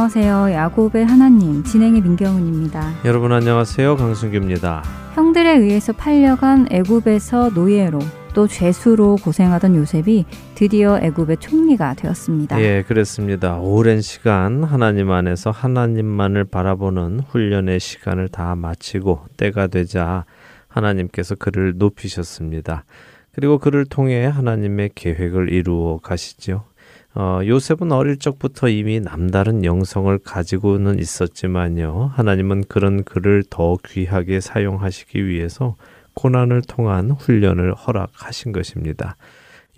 안녕하세요. 야곱의 하나님 진행의 민경훈입니다. 여러분 안녕하세요. 강승규입니다. 형들에 의해서 팔려간 애굽에서 노예로 또 죄수로 고생하던 요셉이 드디어 애굽의 총리가 되었습니다. 예, 그렇습니다. 오랜 시간 하나님 안에서 하나님만을 바라보는 훈련의 시간을 다 마치고 때가 되자 하나님께서 그를 높이셨습니다. 그리고 그를 통해 하나님의 계획을 이루어 가시죠. 어, 요셉은 어릴 적부터 이미 남다른 영성을 가지고는 있었지만요. 하나님은 그런 그를 더 귀하게 사용하시기 위해서 고난을 통한 훈련을 허락하신 것입니다.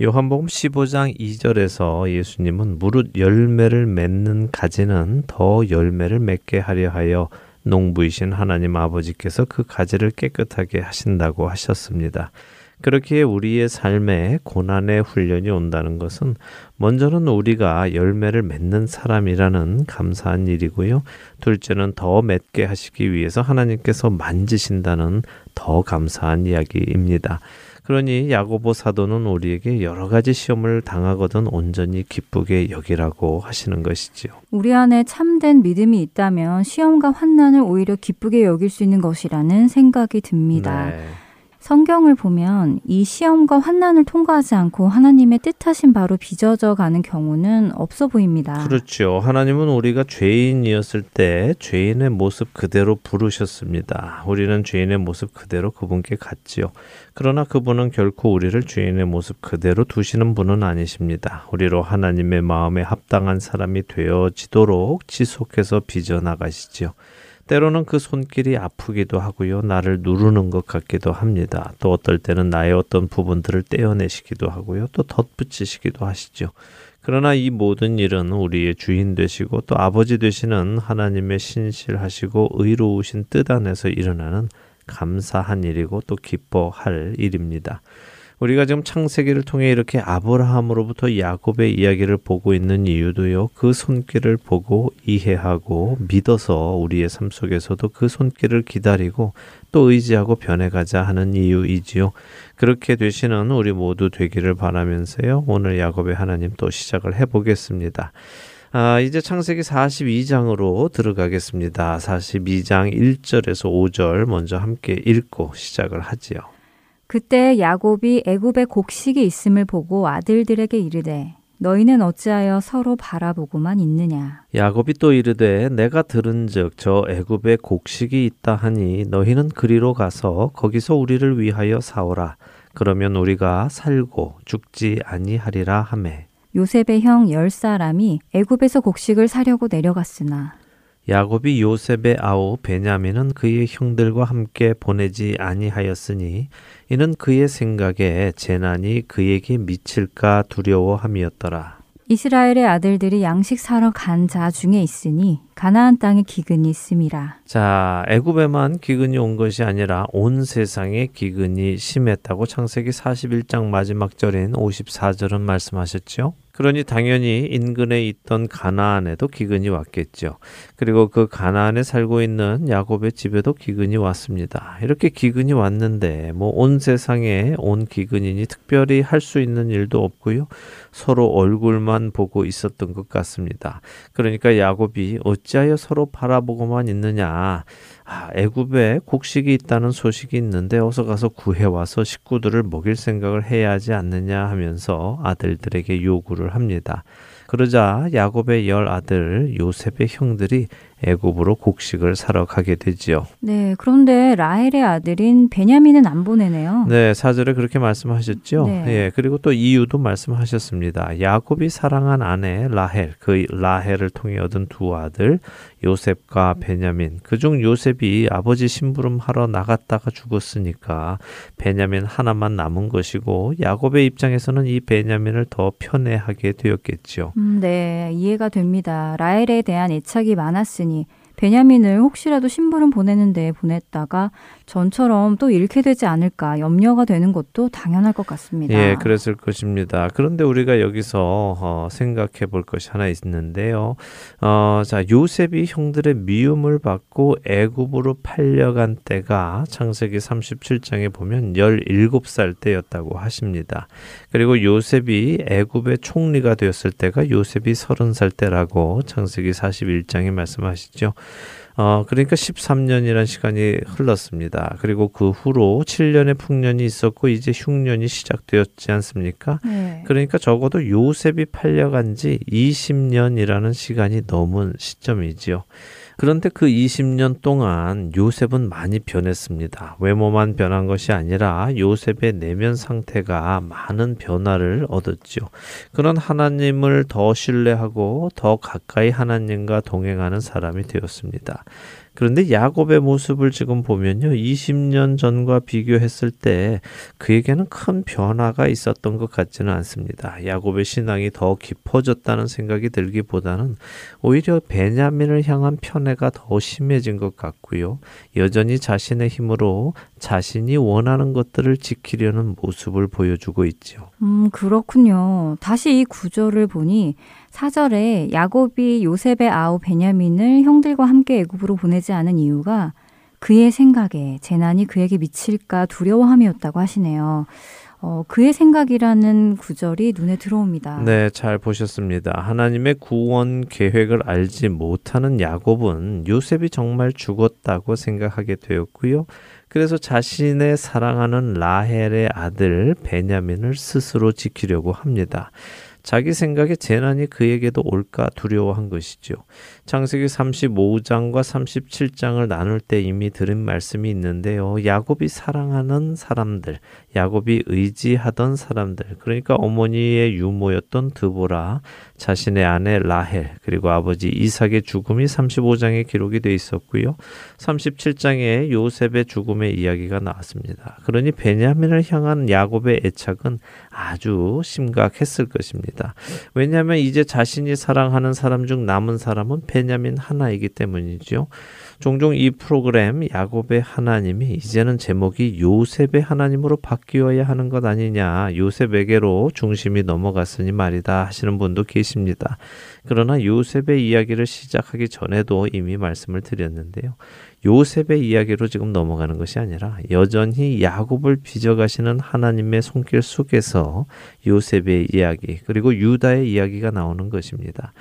요한복음 15장 2절에서 예수님은 무릇 열매를 맺는 가지는 더 열매를 맺게 하려 하여 농부이신 하나님 아버지께서 그 가지를 깨끗하게 하신다고 하셨습니다. 그렇게 우리의 삶에 고난의 훈련이 온다는 것은 먼저는 우리가 열매를 맺는 사람이라는 감사한 일이고요. 둘째는 더 맺게 하시기 위해서 하나님께서 만지신다는 더 감사한 이야기입니다. 그러니 야고보 사도는 우리에게 여러 가지 시험을 당하거든 온전히 기쁘게 여기라고 하시는 것이지요. 우리 안에 참된 믿음이 있다면 시험과 환난을 오히려 기쁘게 여길 수 있는 것이라는 생각이 듭니다. 네. 성경을 보면 이 시험과 환난을 통과하지 않고 하나님의 뜻하신 바로 빚어져 가는 경우는 없어 보입니다. 그렇죠. 하나님은 우리가 죄인이었을 때 죄인의 모습 그대로 부르셨습니다. 우리는 죄인의 모습 그대로 그분께 갔지요. 그러나 그분은 결코 우리를 죄인의 모습 그대로 두시는 분은 아니십니다. 우리로 하나님의 마음에 합당한 사람이 되어지도록 지속해서 빚어 나가시지요. 때로는 그 손길이 아프기도 하고요. 나를 누르는 것 같기도 합니다. 또 어떨 때는 나의 어떤 부분들을 떼어내시기도 하고요. 또 덧붙이시기도 하시죠. 그러나 이 모든 일은 우리의 주인 되시고 또 아버지 되시는 하나님의 신실하시고 의로우신 뜻 안에서 일어나는 감사한 일이고 또 기뻐할 일입니다. 우리가 지금 창세기를 통해 이렇게 아브라함으로부터 야곱의 이야기를 보고 있는 이유도요. 그 손길을 보고 이해하고 믿어서 우리의 삶 속에서도 그 손길을 기다리고 또 의지하고 변해가자 하는 이유이지요. 그렇게 되시는 우리 모두 되기를 바라면서요. 오늘 야곱의 하나님 또 시작을 해보겠습니다. 아, 이제 창세기 42장으로 들어가겠습니다. 42장 1절에서 5절 먼저 함께 읽고 시작을 하지요. 그때 야곱이 애굽에 곡식이 있음을 보고 아들들에게 이르되 너희는 어찌하여 서로 바라보고만 있느냐? 야곱이 또 이르되 내가 들은즉 저 애굽에 곡식이 있다 하니 너희는 그리로 가서 거기서 우리를 위하여 사오라. 그러면 우리가 살고 죽지 아니하리라 하매. 요셉의 형 열 사람이 애굽에서 곡식을 사려고 내려갔으나 야곱이 요셉의 아우 베냐민은 그의 형들과 함께 보내지 아니하였으니 이는 그의 생각에 재난이 그에게 미칠까 두려워함이었더라. 이스라엘의 아들들이 양식 사러 간 자 중에 있으니 가나안 땅에 기근이 있음이라. 자, 애굽에만 기근이 온 것이 아니라 온 세상에 기근이 심했다고 창세기 41장 마지막 절인 54절은 말씀하셨죠. 그러니 당연히 인근에 있던 가나안에도 기근이 왔겠죠. 그리고 그 가나안에 살고 있는 야곱의 집에도 기근이 왔습니다. 이렇게 기근이 왔는데 뭐 온 세상에 온 기근이니 특별히 할 수 있는 일도 없고요. 서로 얼굴만 보고 있었던 것 같습니다. 그러니까 야곱이 어찌하여 서로 바라보고만 있느냐. 아, 애굽에 곡식이 있다는 소식이 있는데 어서 가서 구해와서 식구들을 먹일 생각을 해야 하지 않느냐 하면서 아들들에게 요구를 합니다. 그러자 야곱의 열 아들 요셉의 형들이 애굽으로 곡식을 사러 가게 되지요. 네, 그런데 라헬의 아들인 베냐민은 안 보내네요. 네, 사절에 그렇게 말씀하셨죠. 네. 예, 그리고 또 이유도 말씀하셨습니다. 야곱이 사랑한 아내 라헬, 그 라헬을 통해 얻은 두 아들 요셉과 베냐민. 그중 요셉이 아버지 심부름 하러 나갔다가 죽었으니까 베냐민 하나만 남은 것이고 야곱의 입장에서는 이 베냐민을 더 편애하게 되었겠죠. 음, 네, 이해가 됩니다. 라헬에 대한 애착이 많았으니 你 베냐민을 혹시라도 심부름 보내는데 보냈다가 전처럼 또 잃게 되지 않을까 염려가 되는 것도 당연할 것 같습니다. 예, 그랬을 것입니다. 그런데 우리가 여기서 어, 생각해 볼 것이 하나 있는데요. 어, 자, 요셉이 형들의 미움을 받고 애굽으로 팔려간 때가 창세기 37장에 보면 17살 때였다고 하십니다. 그리고 요셉이 애굽의 총리가 되었을 때가 요셉이 30살 때라고 창세기 41장에 말씀하시죠. 어, 그러니까 13년이라는 시간이 흘렀습니다. 그리고 그 후로 7년의 풍년이 있었고 이제 흉년이 시작되었지 않습니까? 네. 그러니까 적어도 요셉이 팔려간 지 20년이라는 시간이 넘은 시점이지요. 그런데 그 20년 동안 요셉은 많이 변했습니다. 외모만 변한 것이 아니라 요셉의 내면 상태가 많은 변화를 얻었죠. 그런 하나님을 더 신뢰하고 더 가까이 하나님과 동행하는 사람이 되었습니다. 그런데 야곱의 모습을 지금 보면요. 20년 전과 비교했을 때 그에게는 큰 변화가 있었던 것 같지는 않습니다. 야곱의 신앙이 더 깊어졌다는 생각이 들기보다는 오히려 베냐민을 향한 편애가 더 심해진 것 같고요. 여전히 자신의 힘으로 자신이 원하는 것들을 지키려는 모습을 보여주고 있죠. 음, 그렇군요. 다시 이 구절을 보니 사절에 야곱이 요셉의 아우 베냐민을 형들과 함께 애굽으로 보내지 않은 이유가 그의 생각에 재난이 그에게 미칠까 두려워함이었다고 하시네요. 어, 그의 생각이라는 구절이 눈에 들어옵니다. 네, 잘 보셨습니다. 하나님의 구원 계획을 알지 못하는 야곱은 요셉이 정말 죽었다고 생각하게 되었고요. 그래서 자신의 사랑하는 라헬의 아들 베냐민을 스스로 지키려고 합니다. 자기 생각에 재난이 그에게도 올까 두려워한 것이죠. 창세기 35장과 37장을 나눌 때 이미 들은 말씀이 있는데요. 야곱이 사랑하는 사람들, 야곱이 의지하던 사람들, 그러니까 어머니의 유모였던 드보라, 자신의 아내 라헬, 그리고 아버지 이삭의 죽음이 35장에 기록이 돼 있었고요. 37장에 요셉의 죽음의 이야기가 나왔습니다. 그러니 베냐민을 향한 야곱의 애착은 아주 심각했을 것입니다. 왜냐하면 이제 자신이 사랑하는 사람 중 남은 사람은 베냐민 하나이기 때문이죠. 종종 이 프로그램 야곱의 하나님이 이제는 제목이 요셉의 하나님으로 바뀌어야 하는 것 아니냐. 요셉에게로 중심이 넘어갔으니 말이다 하시는 분도 계십니다. 그러나 요셉의 이야기를 시작하기 전에도 이미 말씀을 드렸는데요. 요셉의 이야기로 지금 넘어가는 것이 아니라 여전히 야곱을 빚어가시는 하나님의 손길 속에서 요셉의 이야기 그리고 유다의 이야기가 나오는 것입니다.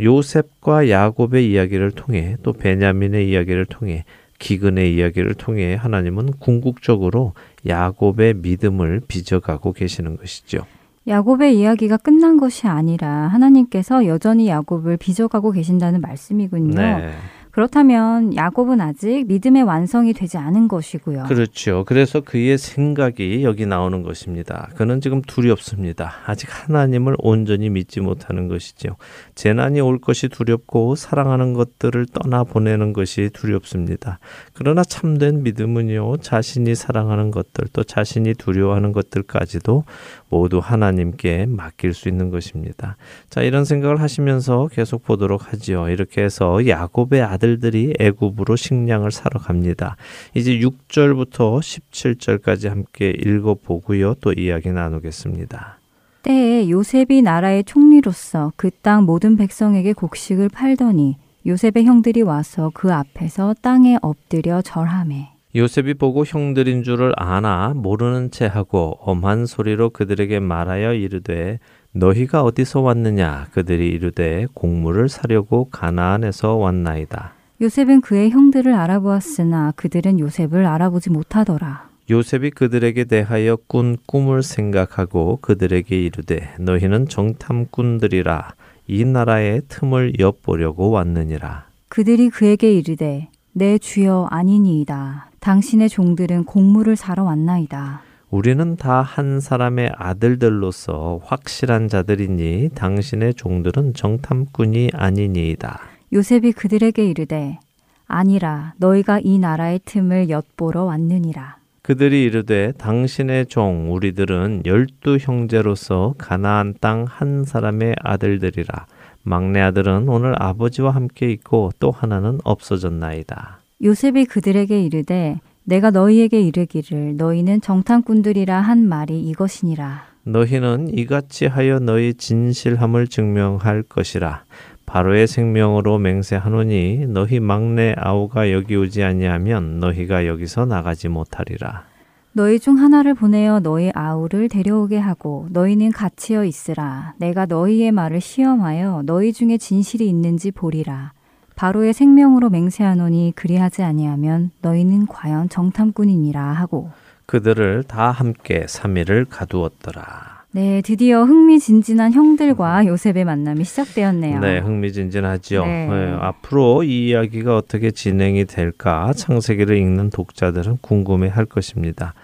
요셉과 야곱의 이야기를 통해 또 베냐민의 이야기를 통해 기근의 이야기를 통해 하나님은 궁극적으로 야곱의 믿음을 빚어가고 계시는 것이죠. 야곱의 이야기가 끝난 것이 아니라 하나님께서 여전히 야곱을 빚어가고 계신다는 말씀이군요. 네. 그렇다면 야곱은 아직 믿음의 완성이 되지 않은 것이고요. 그렇죠. 그래서 그의 생각이 여기 나오는 것입니다. 그는 지금 두렵습니다. 아직 하나님을 온전히 믿지 못하는 것이죠. 재난이 올 것이 두렵고 사랑하는 것들을 떠나 보내는 것이 두렵습니다. 그러나 참된 믿음은요, 자신이 사랑하는 것들 또 자신이 두려워하는 것들까지도 모두 하나님께 맡길 수 있는 것입니다. 자, 이런 생각을 하시면서 계속 보도록 하지요. 이렇게 해서 야곱의 아들들이 애굽으로 식량을 사러 갑니다. 이제 6절부터 17절까지 함께 읽어 보고요. 또 이야기 나누겠습니다. 때에 요셉이 나라의 총리로서 그 땅 모든 백성에게 곡식을 팔더니 요셉의 형들이 와서 그 앞에서 땅에 엎드려 절하매 요셉이 보고 형들인 줄을 아나 모르는 채 하고 엄한 소리로 그들에게 말하여 이르되 너희가 어디서 왔느냐 그들이 이르되 곡물을 사려고 가나안에서 왔나이다. 요셉은 그의 형들을 알아보았으나 그들은 요셉을 알아보지 못하더라. 요셉이 그들에게 대하여 꾼 꿈을 생각하고 그들에게 이르되 너희는 정탐꾼들이라 이 나라의 틈을 엿보려고 왔느니라. 그들이 그에게 이르되 내 주여 아니니이다. 당신의 종들은 곡물을 사러 왔나이다. 우리는 다 한 사람의 아들들로서 확실한 자들이니 당신의 종들은 정탐꾼이 아니니이다. 요셉이 그들에게 이르되 아니라 너희가 이 나라의 틈을 엿보러 왔느니라. 그들이 이르되 당신의 종 우리들은 열두 형제로서 가나안 땅 한 사람의 아들들이라 막내 아들은 오늘 아버지와 함께 있고 또 하나는 없어졌나이다. 요셉이 그들에게 이르되 내가 너희에게 이르기를 너희는 정탐꾼들이라 한 말이 이것이니라. 너희는 이같이 하여 너희 진실함을 증명할 것이라. 바로의 생명으로 맹세하노니 너희 막내 아우가 여기 오지 아니하면 너희가 여기서 나가지 못하리라. 너희 중 하나를 보내어 너희 아우를 데려오게 하고 너희는 갇히어 있으라. 내가 너희의 말을 시험하여 너희 중에 진실이 있는지 보리라. 바로의 생명으로 맹세하노니 그리하지 아니하면 너희는 과연 정탐꾼이니라 하고 그들을 다 함께 3일을 가두었더라. 네, 드디어 흥미진진한 형들과 요셉의 만남이 시작되었네요. 네, 흥미진진하죠. 네. 네, 앞으로 이 이야기가 어떻게 진행이 될까 창세기를 읽는 독자들은 궁금해할 것입니다.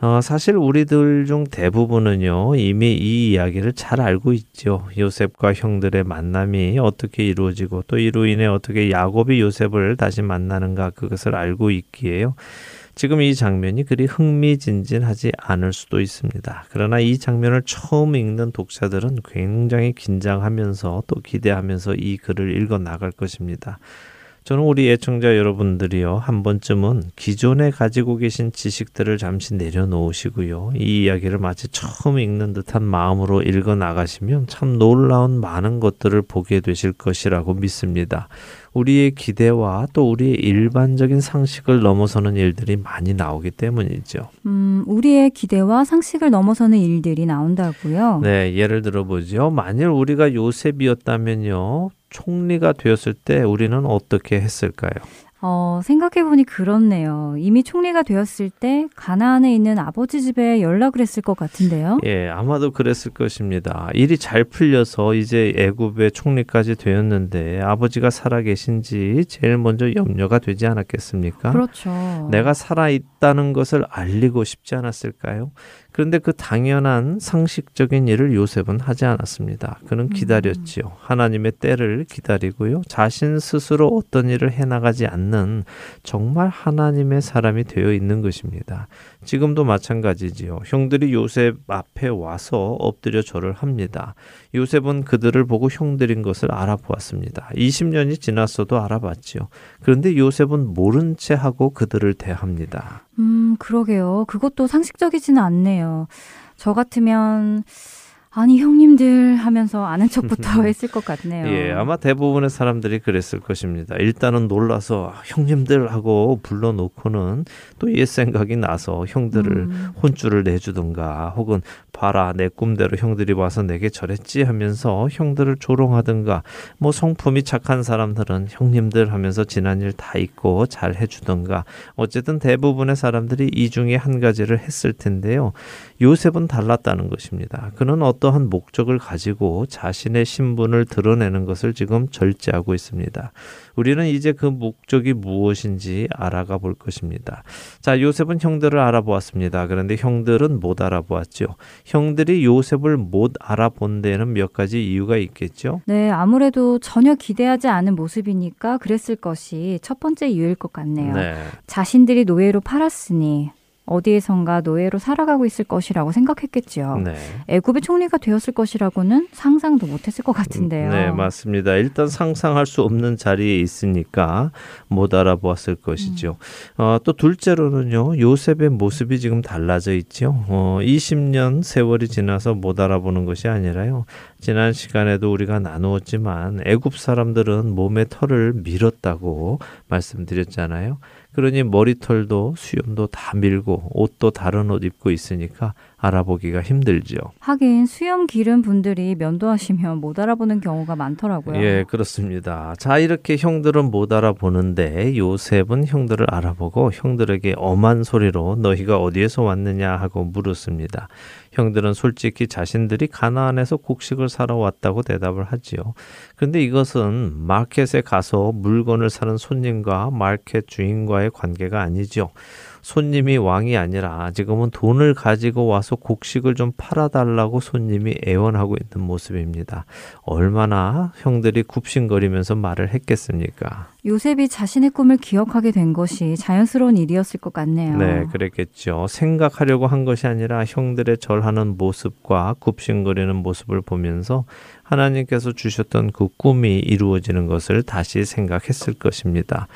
어, 사실 우리들 중 대부분은요, 이미 이 이야기를 잘 알고 있죠. 요셉과 형들의 만남이 어떻게 이루어지고 또 이로 인해 어떻게 야곱이 요셉을 다시 만나는가 그것을 알고 있기에요. 지금 이 장면이 그리 흥미진진하지 않을 수도 있습니다. 그러나 이 장면을 처음 읽는 독자들은 굉장히 긴장하면서 또 기대하면서 이 글을 읽어 나갈 것입니다. 저는 우리 애청자 여러분들이요, 한 번쯤은 기존에 가지고 계신 지식들을 잠시 내려놓으시고요, 이 이야기를 마치 처음 읽는 듯한 마음으로 읽어 나가시면 참 놀라운 많은 것들을 보게 되실 것이라고 믿습니다. 우리의 기대와 또 우리의 일반적인 상식을 넘어서는 일들이 많이 나오기 때문이죠. 음, 우리의 기대와 상식을 넘어서는 일들이 나온다고요? 네, 예를 들어보죠. 만일 우리가 요셉이었다면요. 총리가 되었을 때 우리는 어떻게 했을까요? 어, 생각해보니 그렇네요. 이미 총리가 되었을 때 가나안에 있는 아버지 집에 연락을 했을 것 같은데요. 예, 아마도 그랬을 것입니다. 일이 잘 풀려서 이제 애굽의 총리까지 되었는데 아버지가 살아 계신지 제일 먼저 염려가 되지 않았겠습니까? 그렇죠. 내가 살아 있다는 것을 알리고 싶지 않았을까요? 그런데 그 당연한 상식적인 일을 요셉은 하지 않았습니다. 그는 음. 기다렸지요. 하나님의 때를 기다리고요. 자신 스스로 어떤 일을 해나가지 않는 정말 하나님의 사람이 되어 있는 것입니다. 지금도 마찬가지지요. 형들이 요셉 앞에 와서 엎드려 절을 합니다. 요셉은 그들을 보고 형들인 것을 알아보았습니다. 20년이 지났어도 알아봤지요. 그런데 요셉은 모른 채 하고 그들을 대합니다. 음, 그러게요. 그것도 상식적이지는 않네요. 저 같으면 아니 형님들 하면서 아는 척부터 했을 것 같네요. 예, 아마 대부분의 사람들이 그랬을 것입니다. 일단은 놀라서 형님들 하고 불러놓고는 또 옛 생각이 나서 형들을 음. 혼쭐을 내주든가 혹은 봐라 내 꿈대로 형들이 와서 내게 절했지 하면서 형들을 조롱하든가 뭐 성품이 착한 사람들은 형님들 하면서 지난 일 다 잊고 잘 해주든가 어쨌든 대부분의 사람들이 이 중에 한 가지를 했을 텐데요. 요셉은 달랐다는 것입니다. 그는 어떠한 목적을 가지고 자신의 신분을 드러내는 것을 지금 절제하고 있습니다. 우리는 이제 그 목적이 무엇인지 알아가 볼 것입니다. 자, 요셉은 형들을 알아보았습니다. 그런데 형들은 못 알아보았죠. 형들이 요셉을 못 알아본 데는 몇 가지 이유가 있겠죠? 네, 아무래도 전혀 기대하지 않은 모습이니까 그랬을 것이 첫 번째 이유일 것 같네요. 네. 자신들이 노예로 팔았으니 어디에선가 노예로 살아가고 있을 것이라고 생각했겠지요. 네. 애굽의 총리가 되었을 것이라고는 상상도 못했을 것 같은데요. 네, 맞습니다. 일단 상상할 수 없는 자리에 있으니까 못 알아보았을 것이죠. 음. 어, 또 둘째로는요, 요셉의 모습이 지금 달라져 있죠. 어, 20년 세월이 지나서 못 알아보는 것이 아니라요. 지난 시간에도 우리가 나누었지만 애굽 사람들은 몸에 털을 밀었다고 말씀드렸잖아요. 그러니 머리털도 수염도 다 밀고 옷도 다른 옷 입고 있으니까 알아보기가 힘들죠. 하긴 수염 기른 분들이 면도하시면 못 알아보는 경우가 많더라고요. 예, 그렇습니다. 자, 이렇게 형들은 못 알아보는데 요셉은 형들을 알아보고 형들에게 엄한 소리로 너희가 어디에서 왔느냐 하고 물었습니다. 형들은 솔직히 자신들이 가나안에서 곡식을 사러 왔다고 대답을 하지요. 그런데 이것은 마켓에 가서 물건을 사는 손님과 마켓 주인과의 관계가 아니죠. 손님이 왕이 아니라 지금은 돈을 가지고 와서 곡식을 좀 팔아달라고 손님이 애원하고 있는 모습입니다. 얼마나 형들이 굽신거리면서 말을 했겠습니까? 요셉이 자신의 꿈을 기억하게 된 것이 자연스러운 일이었을 것 같네요. 네, 그랬겠죠. 생각하려고 한 것이 아니라 형들의 절하는 모습과 굽신거리는 모습을 보면서 하나님께서 주셨던 그 꿈이 이루어지는 것을 다시 생각했을 것입니다.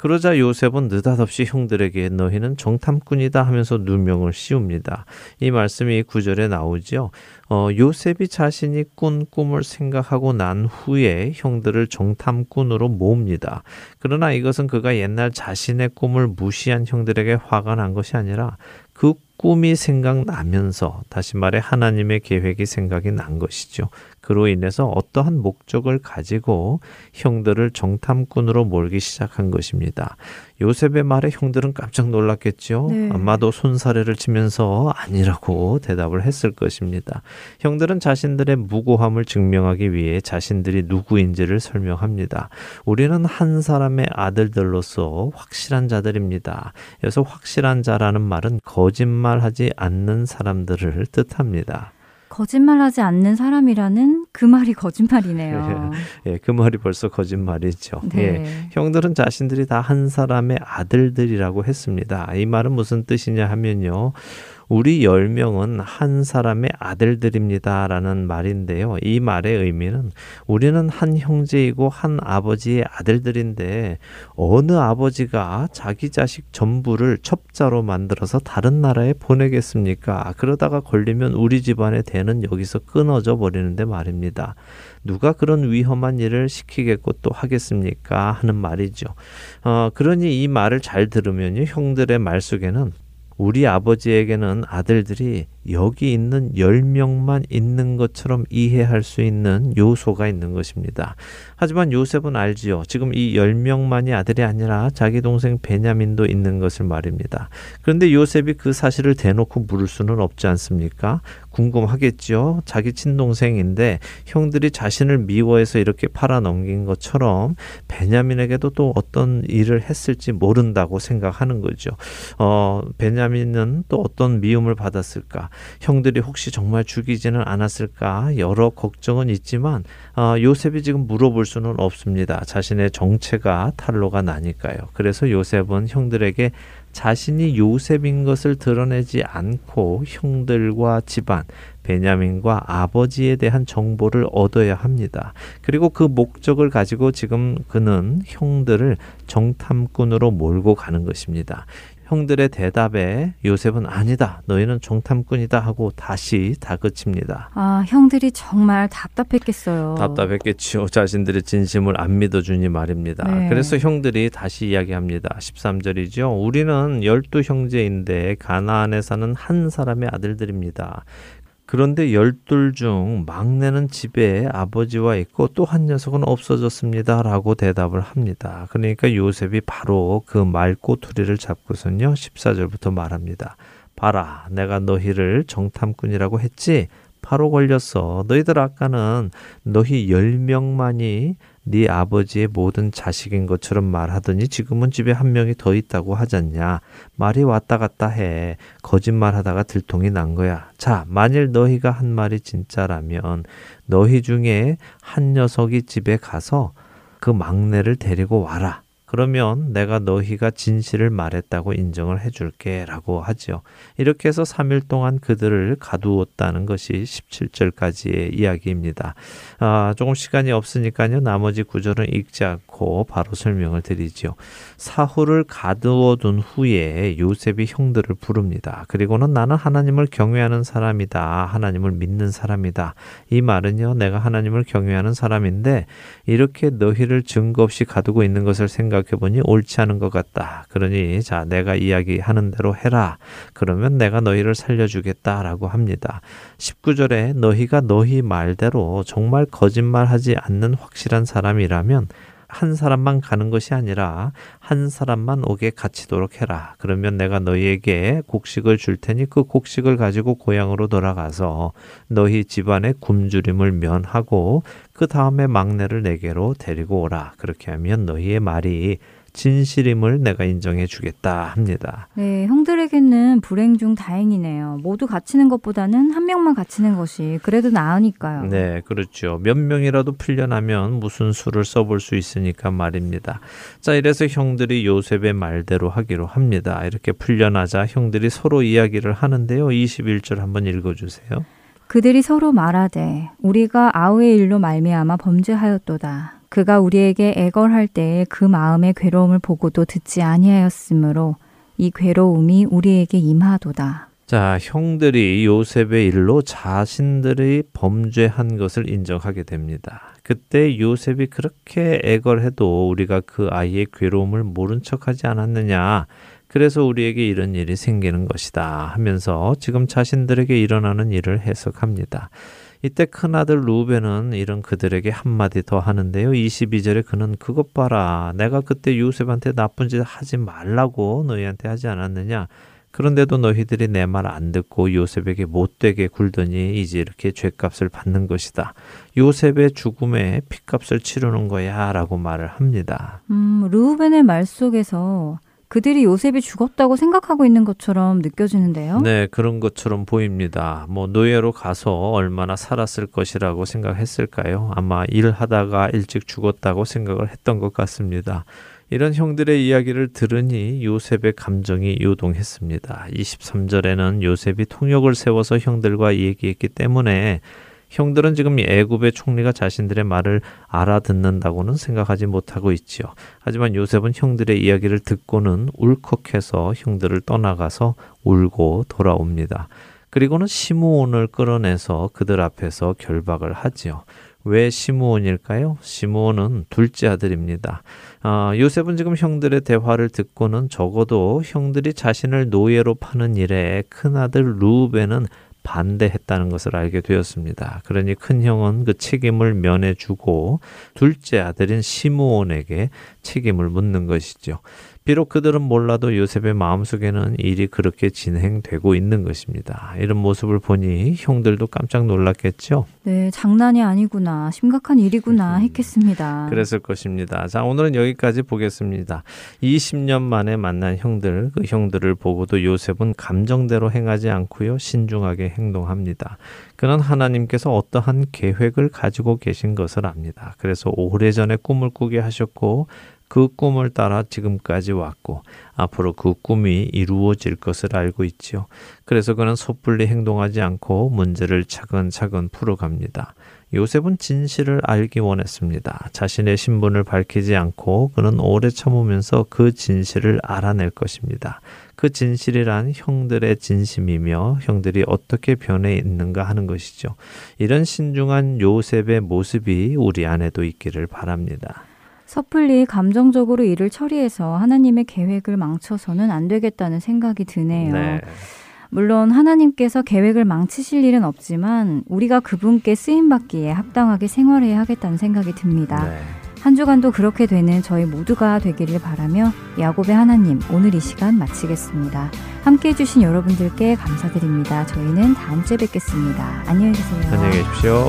그러자 요셉은 느닷없이 형들에게 너희는 정탐꾼이다 하면서 누명을 씌웁니다. 이 말씀이 구절에 나오지요. 어, 요셉이 자신이 꾼 꿈을 생각하고 난 후에 형들을 정탐꾼으로 모읍니다. 그러나 이것은 그가 옛날 자신의 꿈을 무시한 형들에게 화가 난 것이 아니라 그 꿈이 생각나면서 다시 말해 하나님의 계획이 생각이 난 것이죠. 그로 인해서 어떠한 목적을 가지고 형들을 정탐꾼으로 몰기 시작한 것입니다. 요셉의 말에 형들은 깜짝 놀랐겠죠. 네. 아마도 손사래를 치면서 아니라고 대답을 했을 것입니다. 형들은 자신들의 무고함을 증명하기 위해 자신들이 누구인지를 설명합니다. 우리는 한 사람의 아들들로서 확실한 자들입니다. 그래서 확실한 자라는 말은 거짓말하지 않는 사람들을 뜻합니다. 거짓말하지 않는 사람이라는 그 말이 거짓말이네요. 예, 그 말이 벌써 거짓말이죠. 네. 예, 형들은 자신들이 다 한 사람의 아들들이라고 했습니다. 이 말은 무슨 뜻이냐 하면요. 우리 열명은한 사람의 아들들입니다. 라는 말인데요. 이 말의 의미는 우리는 한 형제이고 한 아버지의 아들들인데 어느 아버지가 자기 자식 전부를 첩자로 만들어서 다른 나라에 보내겠습니까? 그러다가 걸리면 우리 집안의 대는 여기서 끊어져 버리는데 말입니다. 누가 그런 위험한 일을 시키겠고 또 하겠습니까? 하는 말이죠. 어, 그러니 이 말을 잘 들으면요. 형들의 말 속에는 우리 아버지에게는 아들들이 여기 있는 10명만 있는 것처럼 이해할 수 있는 요소가 있는 것입니다. 하지만 요셉은 알지요. 지금 이 10명만이 아들이 아니라 자기 동생 베냐민도 있는 것을 말입니다. 그런데 요셉이 그 사실을 대놓고 물을 수는 없지 않습니까? 궁금하겠죠. 자기 친동생인데 형들이 자신을 미워해서 이렇게 팔아넘긴 것처럼 베냐민에게도 또 어떤 일을 했을지 모른다고 생각하는 거죠. 어, 베냐민은 또 어떤 미움을 받았을까? 형들이 혹시 정말 죽이지는 않았을까? 여러 걱정은 있지만 어, 요셉이 지금 물어볼 수는 없습니다. 자신의 정체가 탄로가 나니까요. 그래서 요셉은 형들에게 자신이 요셉인 것을 드러내지 않고 형들과 집안, 베냐민과 아버지에 대한 정보를 얻어야 합니다. 그리고 그 목적을 가지고 지금 그는 형들을 정탐꾼으로 몰고 가는 것입니다. 형들의 대답에 요셉은 아니다. 너희는 정탐꾼이다 하고 다시 다그칩니다. 아, 형들이 정말 답답했겠어요. 답답했겠지요. 자신들의 진심을 안 믿어주니 말입니다. 네. 그래서 형들이 다시 이야기합니다. 13절이죠. 우리는 열두 형제인데 가나안에 사는 한 사람의 아들들입니다. 그런데 열둘 중 막내는 집에 아버지와 있고 또 한 녀석은 없어졌습니다. 라고 대답을 합니다. 그러니까 요셉이 바로 그 말꼬투리를 잡고선요, 14절부터 말합니다. 봐라, 내가 너희를 정탐꾼이라고 했지? 바로 걸렸어. 너희들 아까는 너희 열명만이 네 아버지의 모든 자식인 것처럼 말하더니 지금은 집에 한 명이 더 있다고 하잖냐. 말이 왔다 갔다 해. 거짓말하다가 들통이 난 거야. 자, 만일 너희가 한 말이 진짜라면 너희 중에 한 녀석이 집에 가서 그 막내를 데리고 와라. 그러면 내가 너희가 진실을 말했다고 인정을 해줄게 라고 하죠. 이렇게 해서 3일 동안 그들을 가두었다는 것이 17절까지의 이야기입니다. 아, 조금 시간이 없으니까요. 나머지 구절은 읽지 않고 바로 설명을 드리지요. 사후를 가두어 둔 후에 요셉이 형들을 부릅니다. 그리고는 나는 하나님을 경외하는 사람이다. 하나님을 믿는 사람이다. 이 말은요, 내가 하나님을 경외하는 사람인데 이렇게 너희를 증거 없이 가두고 있는 것을 생각해 보니 옳지 않은 것 같다. 그러니 자, 내가 이야기하는 대로 해라. 그러면 내가 너희를 살려주겠다라고 합니다. 19절에 너희가 너희 말대로 정말 거짓말하지 않는 확실한 사람이라면 한 사람만 가는 것이 아니라 한 사람만 오게 갇히도록 해라. 그러면 내가 너희에게 곡식을 줄 테니 그 곡식을 가지고 고향으로 돌아가서 너희 집안의 굶주림을 면하고 그 다음에 막내를 내게로 데리고 오라. 그렇게 하면 너희의 말이 진실임을 내가 인정해 주겠다 합니다. 네, 형들에게는 불행 중 다행이네요. 모두 갇히는 것보다는 한 명만 갇히는 것이 그래도 나으니까요. 네, 그렇죠. 몇 명이라도 풀려나면 무슨 수를 써볼 수 있으니까 말입니다. 자, 이래서 형들이 요셉의 말대로 하기로 합니다. 이렇게 풀려나자 형들이 서로 이야기를 하는데요. 21절 한번 읽어 주세요. 그들이 서로 말하되 우리가 아우의 일로 말미암아 범죄하였도다. 그가 우리에게 애걸할 때에 그 마음의 괴로움을 보고도 듣지 아니하였으므로 이 괴로움이 우리에게 임하도다. 자, 형들이 요셉의 일로 자신들이 범죄한 것을 인정하게 됩니다. 그때 요셉이 그렇게 애걸해도 우리가 그 아이의 괴로움을 모른 척하지 않았느냐. 그래서 우리에게 이런 일이 생기는 것이다 하면서 지금 자신들에게 일어나는 일을 해석합니다. 이때 큰아들 루벤은 이런 그들에게 한마디 더 하는데요. 22절에 그는 그것 봐라. 내가 그때 요셉한테 나쁜 짓 하지 말라고 너희한테 하지 않았느냐. 그런데도 너희들이 내 말 안 듣고 요셉에게 못되게 굴더니 이제 이렇게 죄값을 받는 것이다. 요셉의 죽음에 핏값을 치르는 거야 라고 말을 합니다. 음, 루벤의 말 속에서 그들이 요셉이 죽었다고 생각하고 있는 것처럼 느껴지는데요. 네, 그런 것처럼 보입니다. 뭐 노예로 가서 얼마나 살았을 것이라고 생각했을까요? 아마 일하다가 일찍 죽었다고 생각을 했던 것 같습니다. 이런 형들의 이야기를 들으니 요셉의 감정이 요동했습니다. 23절에는 요셉이 통역을 세워서 형들과 얘기했기 때문에 형들은 지금 애굽의 총리가 자신들의 말을 알아듣는다고는 생각하지 못하고 있지요. 하지만 요셉은 형들의 이야기를 듣고는 울컥해서 형들을 떠나가서 울고 돌아옵니다. 그리고는 시므온을 끌어내서 그들 앞에서 결박을 하지요. 왜 시므온일까요? 시므온은 둘째 아들입니다. 아, 요셉은 지금 형들의 대화를 듣고는 적어도 형들이 자신을 노예로 파는 일에 큰 아들 루벤은 반대했다는 것을 알게 되었습니다. 그러니 큰 형은 그 책임을 면해주고 둘째 아들인 시므온에게 책임을 묻는 것이죠. 비록 그들은 몰라도 요셉의 마음속에는 일이 그렇게 진행되고 있는 것입니다. 이런 모습을 보니 형들도 깜짝 놀랐겠죠? 네, 장난이 아니구나. 심각한 일이구나 음, 했겠습니다. 그랬을 것입니다. 자, 오늘은 여기까지 보겠습니다. 20년 만에 만난 형들, 그 형들을 보고도 요셉은 감정대로 행하지 않고요. 신중하게 행동합니다. 그는 하나님께서 어떠한 계획을 가지고 계신 것을 압니다. 그래서 오래전에 꿈을 꾸게 하셨고 그 꿈을 따라 지금까지 왔고 앞으로 그 꿈이 이루어질 것을 알고 있지요. 그래서 그는 섣불리 행동하지 않고 문제를 차근차근 풀어갑니다. 요셉은 진실을 알기 원했습니다. 자신의 신분을 밝히지 않고 그는 오래 참으면서 그 진실을 알아낼 것입니다. 그 진실이란 형들의 진심이며 형들이 어떻게 변해 있는가 하는 것이죠. 이런 신중한 요셉의 모습이 우리 안에도 있기를 바랍니다. 섣불리 감정적으로 일을 처리해서 하나님의 계획을 망쳐서는 안 되겠다는 생각이 드네요. 네. 물론 하나님께서 계획을 망치실 일은 없지만 우리가 그분께 쓰임 받기에 합당하게 생활해야 하겠다는 생각이 듭니다. 네. 한 주간도 그렇게 되는 저희 모두가 되기를 바라며 야곱의 하나님 오늘 이 시간 마치겠습니다. 함께 해주신 여러분들께 감사드립니다. 저희는 다음 주에 뵙겠습니다. 안녕히 계세요. 안녕히 계십시오.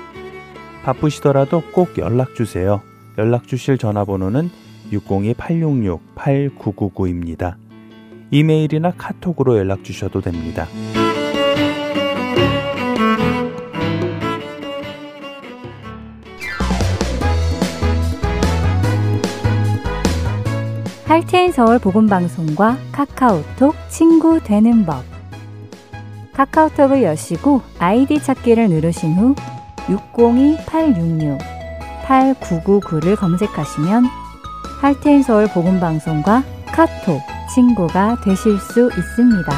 바쁘시더라도 꼭 연락 주세요. 연락 주실 전화번호는 602-866-8999입니다. 이메일이나 카톡으로 연락 주셔도 됩니다. 할테인 서울 복음 방송과 카카오톡 친구 되는 법. 카카오톡을 여시고 아이디 찾기를 누르신 후 602-866-8999를 검색하시면 할테인 서울 복음 방송과 카톡 친구가 되실 수 있습니다.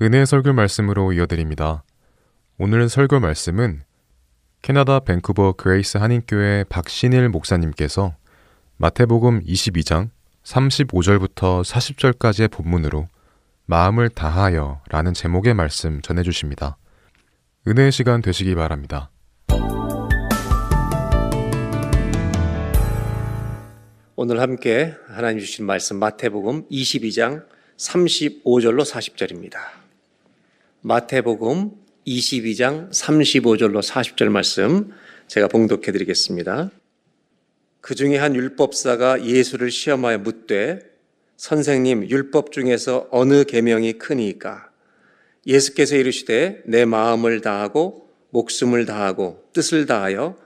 은혜 설교 말씀으로 이어드립니다. 오늘 설교 말씀은 캐나다 밴쿠버 그레이스 한인교회 박신일 목사님께서 마태복음 22장 35절부터 40절까지의 본문으로 마음을 다하여 라는 제목의 말씀 전해주십니다. 은혜의 시간 되시기 바랍니다. 오늘 함께 하나님 주신 말씀 마태복음 22장 35절로 40절입니다. 마태복음 22장 35절로 40절 말씀 제가 봉독해 드리겠습니다. 그 중에 한 율법사가 예수를 시험하여 묻되 선생님 율법 중에서 어느 계명이 크니까 예수께서 이르시되 내 마음을 다하고 목숨을 다하고 뜻을 다하여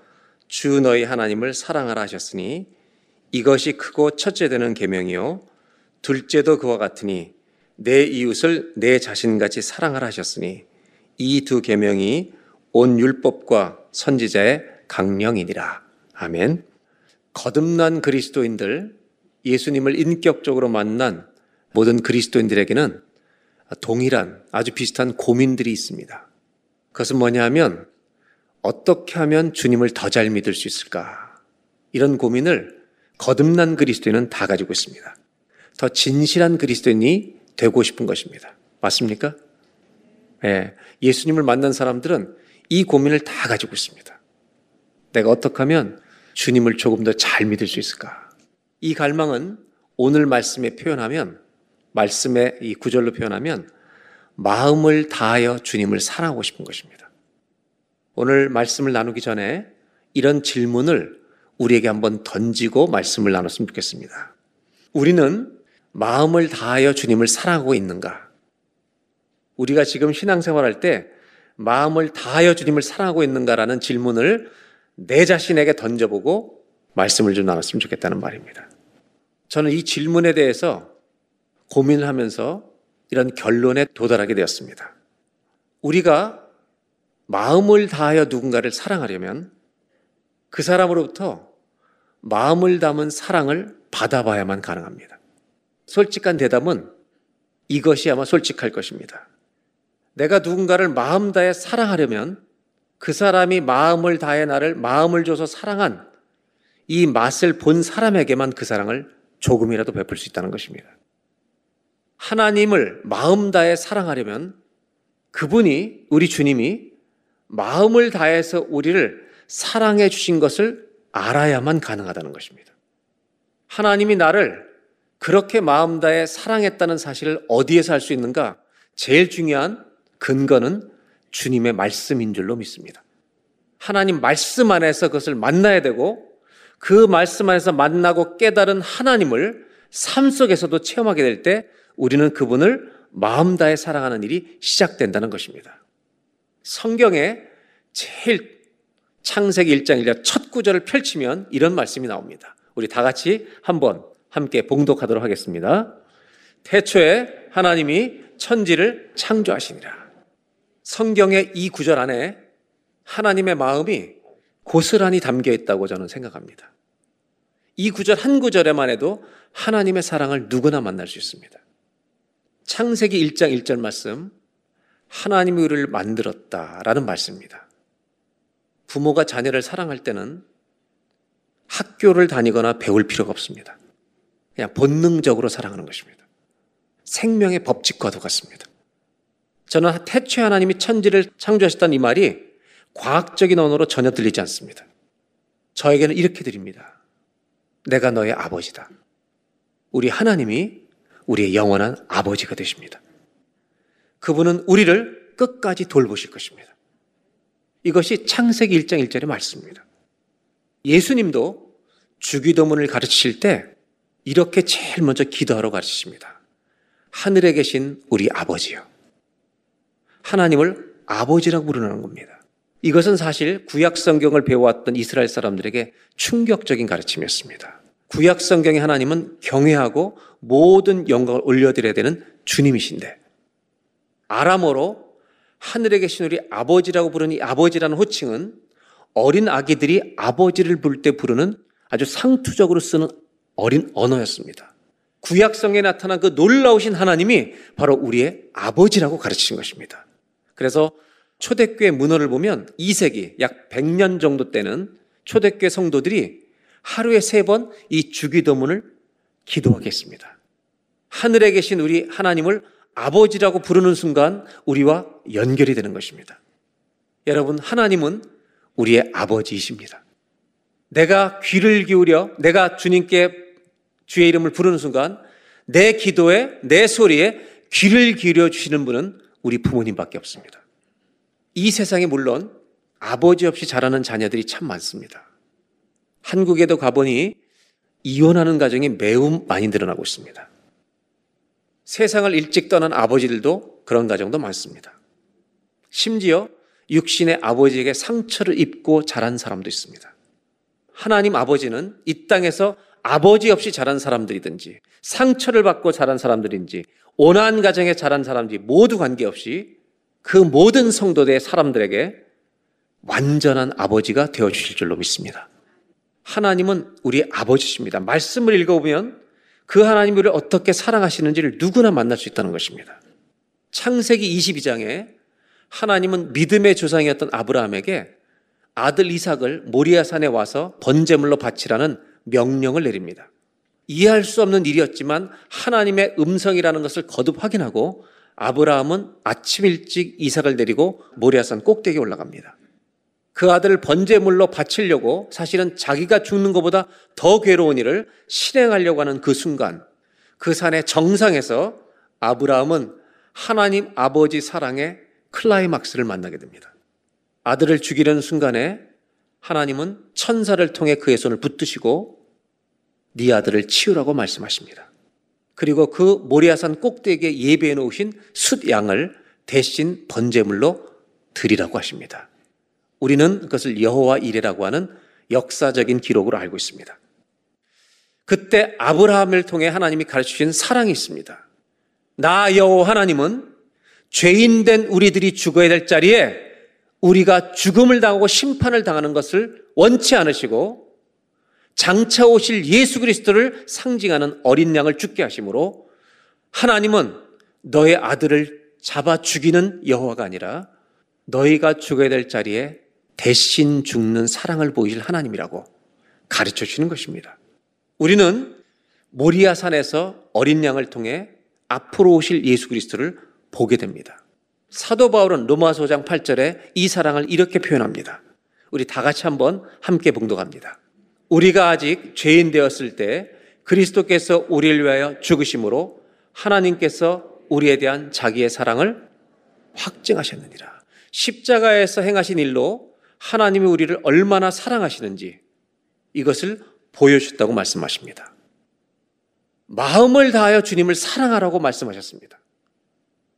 주 너희 하나님을 사랑하라 하셨으니 이것이 크고 첫째 되는 계명이요 둘째도 그와 같으니 내 이웃을 내 자신같이 사랑하라 하셨으니 이 두 계명이 온 율법과 선지자의 강령이니라. 아멘. 거듭난 그리스도인들, 예수님을 인격적으로 만난 모든 그리스도인들에게는 동일한 아주 비슷한 고민들이 있습니다. 그것은 뭐냐면 어떻게 하면 주님을 더 잘 믿을 수 있을까? 이런 고민을 거듭난 그리스도인은 다 가지고 있습니다. 더 진실한 그리스도인이 되고 싶은 것입니다. 맞습니까? 예, 예수님을 만난 사람들은 이 고민을 다 가지고 있습니다. 내가 어떻게 하면 주님을 조금 더 잘 믿을 수 있을까? 이 갈망은 오늘 말씀에 표현하면, 말씀의 이 구절로 표현하면, 마음을 다하여 주님을 사랑하고 싶은 것입니다. 오늘 말씀을 나누기 전에 이런 질문을 우리에게 한번 던지고 말씀을 나눴으면 좋겠습니다. 우리는 마음을 다하여 주님을 사랑하고 있는가? 우리가 지금 신앙생활 할 때 마음을 다하여 주님을 사랑하고 있는가라는 질문을 내 자신에게 던져보고 말씀을 좀 나눴으면 좋겠다는 말입니다. 저는 이 질문에 대해서 고민을 하면서 이런 결론에 도달하게 되었습니다. 우리가 마음을 다하여 누군가를 사랑하려면 그 사람으로부터 마음을 담은 사랑을 받아봐야만 가능합니다. 솔직한 대답은 이것이 아마 솔직할 것입니다. 내가 누군가를 마음 다해 사랑하려면 그 사람이 마음을 다해 나를 마음을 줘서 사랑한 이 맛을 본 사람에게만 그 사랑을 조금이라도 베풀 수 있다는 것입니다. 하나님을 마음 다해 사랑하려면 그분이, 우리 주님이 마음을 다해서 우리를 사랑해 주신 것을 알아야만 가능하다는 것입니다. 하나님이 나를 그렇게 마음 다해 사랑했다는 사실을 어디에서 알 수 있는가? 제일 중요한 근거는 주님의 말씀인 줄로 믿습니다. 하나님 말씀 안에서 그것을 만나야 되고 그 말씀 안에서 만나고 깨달은 하나님을 삶 속에서도 체험하게 될 때 우리는 그분을 마음 다해 사랑하는 일이 시작된다는 것입니다. 성경에 제일 창세기 1장 1절 첫 구절을 펼치면 이런 말씀이 나옵니다. 우리 다 같이 한번 함께 봉독하도록 하겠습니다. 태초에 하나님이 천지를 창조하시니라. 성경의 이 구절 안에 하나님의 마음이 고스란히 담겨 있다고 저는 생각합니다. 이 구절 한 구절에만 해도 하나님의 사랑을 누구나 만날 수 있습니다. 창세기 1장 1절 말씀, 하나님이 우리를 만들었다라는 말씀입니다. 부모가 자녀를 사랑할 때는 학교를 다니거나 배울 필요가 없습니다. 그냥 본능적으로 사랑하는 것입니다. 생명의 법칙과도 같습니다. 저는 태초에 하나님이 천지를 창조하셨다는 이 말이 과학적인 언어로 전혀 들리지 않습니다. 저에게는 이렇게 드립니다. 내가 너의 아버지다. 우리 하나님이 우리의 영원한 아버지가 되십니다. 그분은 우리를 끝까지 돌보실 것입니다. 이것이 창세기 1장 1절의 말씀입니다. 예수님도 주기도문을 가르치실 때 이렇게 제일 먼저 기도하러 가르치십니다. 하늘에 계신 우리 아버지요. 하나님을 아버지라고 부르는 겁니다. 이것은 사실 구약 성경을 배워왔던 이스라엘 사람들에게 충격적인 가르침이었습니다. 구약 성경의 하나님은 경외하고 모든 영광을 올려드려야 되는 주님이신데 아람어로 하늘에 계신 우리 아버지라고 부르는 이 아버지라는 호칭은 어린 아기들이 아버지를 부를 때 부르는 아주 상투적으로 쓰는 어린 언어였습니다. 구약성에 나타난 그 놀라우신 하나님이 바로 우리의 아버지라고 가르치신 것입니다. 그래서 초대교회 문헌을 보면 2세기 약 100년 정도 때는 초대교회 성도들이 하루에 세 번 이 주기도문을 기도하겠습니다. 하늘에 계신 우리 하나님을 아버지라고 부르는 순간 우리와 연결이 되는 것입니다. 여러분, 하나님은 우리의 아버지이십니다. 내가 귀를 기울여 내가 주님께 주의 이름을 부르는 순간 내 기도에 내 소리에 귀를 기울여 주시는 분은 우리 부모님밖에 없습니다. 이 세상에 물론 아버지 없이 자라는 자녀들이 참 많습니다. 한국에도 가보니 이혼하는 가정이 매우 많이 늘어나고 있습니다. 세상을 일찍 떠난 아버지들도 그런 가정도 많습니다. 심지어 육신의 아버지에게 상처를 입고 자란 사람도 있습니다. 하나님 아버지는 이 땅에서 아버지 없이 자란 사람들이든지 상처를 받고 자란 사람들인지 온한 가정에 자란 사람들이 모두 관계없이 그 모든 성도들의 사람들에게 완전한 아버지가 되어 주실 줄로 믿습니다. 하나님은 우리 아버지십니다. 말씀을 읽어보면 그 우리를 어떻게 사랑하시는지를 누구나 만날 수 있다는 것입니다. 창세기 22장에 하나님은 믿음의 조상이었던 아브라함에게 아들 이삭을 모리아산에 와서 번제물로 바치라는 명령을 내립니다. 이해할 수 없는 일이었지만 하나님의 음성이라는 것을 거듭 확인하고 아브라함은 아침 일찍 이삭을 내리고 모리아산 꼭대기에 올라갑니다. 그 아들을 번제물로 바치려고 사실은 자기가 죽는 것보다 더 괴로운 일을 실행하려고 하는 그 순간 그 산의 정상에서 아브라함은 하나님 아버지 사랑의 클라이막스를 만나게 됩니다. 아들을 죽이려는 순간에 하나님은 천사를 통해 그의 손을 붙드시고 네 아들을 치우라고 말씀하십니다. 그리고 그 모리아산 꼭대기에 예배해 놓으신 숫 양을 대신 번제물로 드리라고 하십니다. 우리는 그것을 여호와 이레라고 하는 역사적인 기록으로 알고 있습니다. 그때 아브라함을 통해 하나님이 가르치신 사랑이 있습니다. 나 여호와 하나님은 죄인된 우리들이 죽어야 될 자리에 우리가 죽음을 당하고 심판을 당하는 것을 원치 않으시고 장차 오실 예수 그리스도를 상징하는 어린 양을 죽게 하심으로 하나님은 너의 아들을 잡아 죽이는 여호와가 아니라 너희가 죽어야 될 자리에 대신 죽는 사랑을 보이실 하나님이라고 가르쳐 주시는 것입니다. 우리는 모리아 산에서 어린 양을 통해 앞으로 오실 예수 그리스도를 보게 됩니다. 사도 바울은 로마서 장 8절에 이 사랑을 이렇게 표현합니다. 우리 다 같이 한번 함께 봉독합니다. 우리가 아직 죄인 되었을 때 그리스도께서 우리를 위하여 죽으심으로 하나님께서 우리에 대한 자기의 사랑을 확증하셨느니라. 십자가에서 행하신 일로 하나님이 우리를 얼마나 사랑하시는지 이것을 보여주셨다고 말씀하십니다. 마음을 다하여 주님을 사랑하라고 말씀하셨습니다.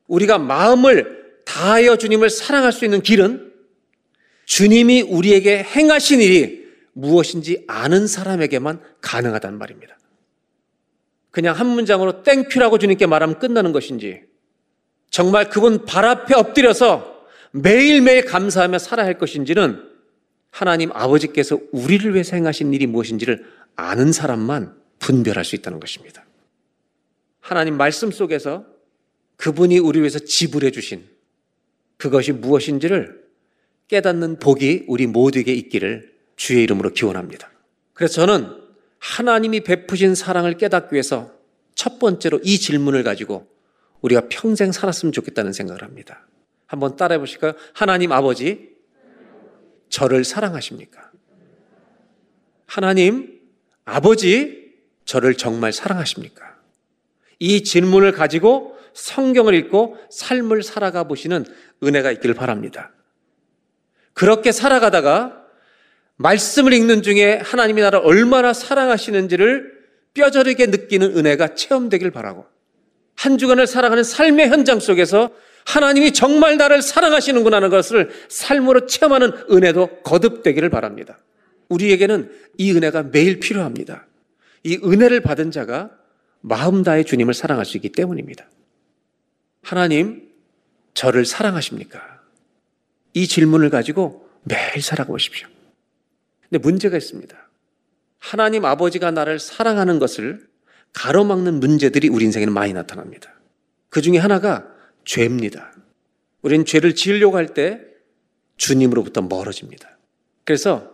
우리가 마음을 다하여 주님을 사랑할 수 있는 길은 주님이 우리에게 행하신 일이 무엇인지 아는 사람에게만 가능하다는 말입니다. 그냥 한 문장으로 thank you라고 주님께 말하면 끝나는 것인지 정말 그분 발 앞에 엎드려서 매일매일 감사하며 살아야 할 것인지는 하나님 아버지께서 우리를 위해서 행하신 일이 무엇인지를 아는 사람만 분별할 수 있다는 것입니다. 하나님 말씀 속에서 그분이 우리 위해서 지불해 주신 그것이 무엇인지를 깨닫는 복이 우리 모두에게 있기를 주의 이름으로 기원합니다. 그래서 저는 하나님이 베푸신 사랑을 깨닫기 위해서 첫 번째로 이 질문을 가지고 우리가 평생 살았으면 좋겠다는 생각을 합니다. 한번 따라해 보실까요? 하나님 아버지, 저를 사랑하십니까? 하나님 아버지, 저를 정말 사랑하십니까? 이 질문을 가지고 성경을 읽고 삶을 살아가 보시는 은혜가 있기를 바랍니다. 그렇게 살아가다가 말씀을 읽는 중에 하나님이 나를 얼마나 사랑하시는지를 뼈저리게 느끼는 은혜가 체험되길 바라고 한 주간을 살아가는 삶의 현장 속에서 하나님이 정말 나를 사랑하시는구나 하는 것을 삶으로 체험하는 은혜도 거듭되기를 바랍니다. 우리에게는 이 은혜가 매일 필요합니다. 이 은혜를 받은 자가 마음 다해 주님을 사랑할 수 있기 때문입니다. 하나님, 저를 사랑하십니까? 이 질문을 가지고 매일 살아보십시오. 근데 문제가 있습니다. 하나님 아버지가 나를 사랑하는 것을 가로막는 문제들이 우리 인생에는 많이 나타납니다. 그 중에 하나가 죄입니다. 우리는 죄를 지으려고 할 때 주님으로부터 멀어집니다. 그래서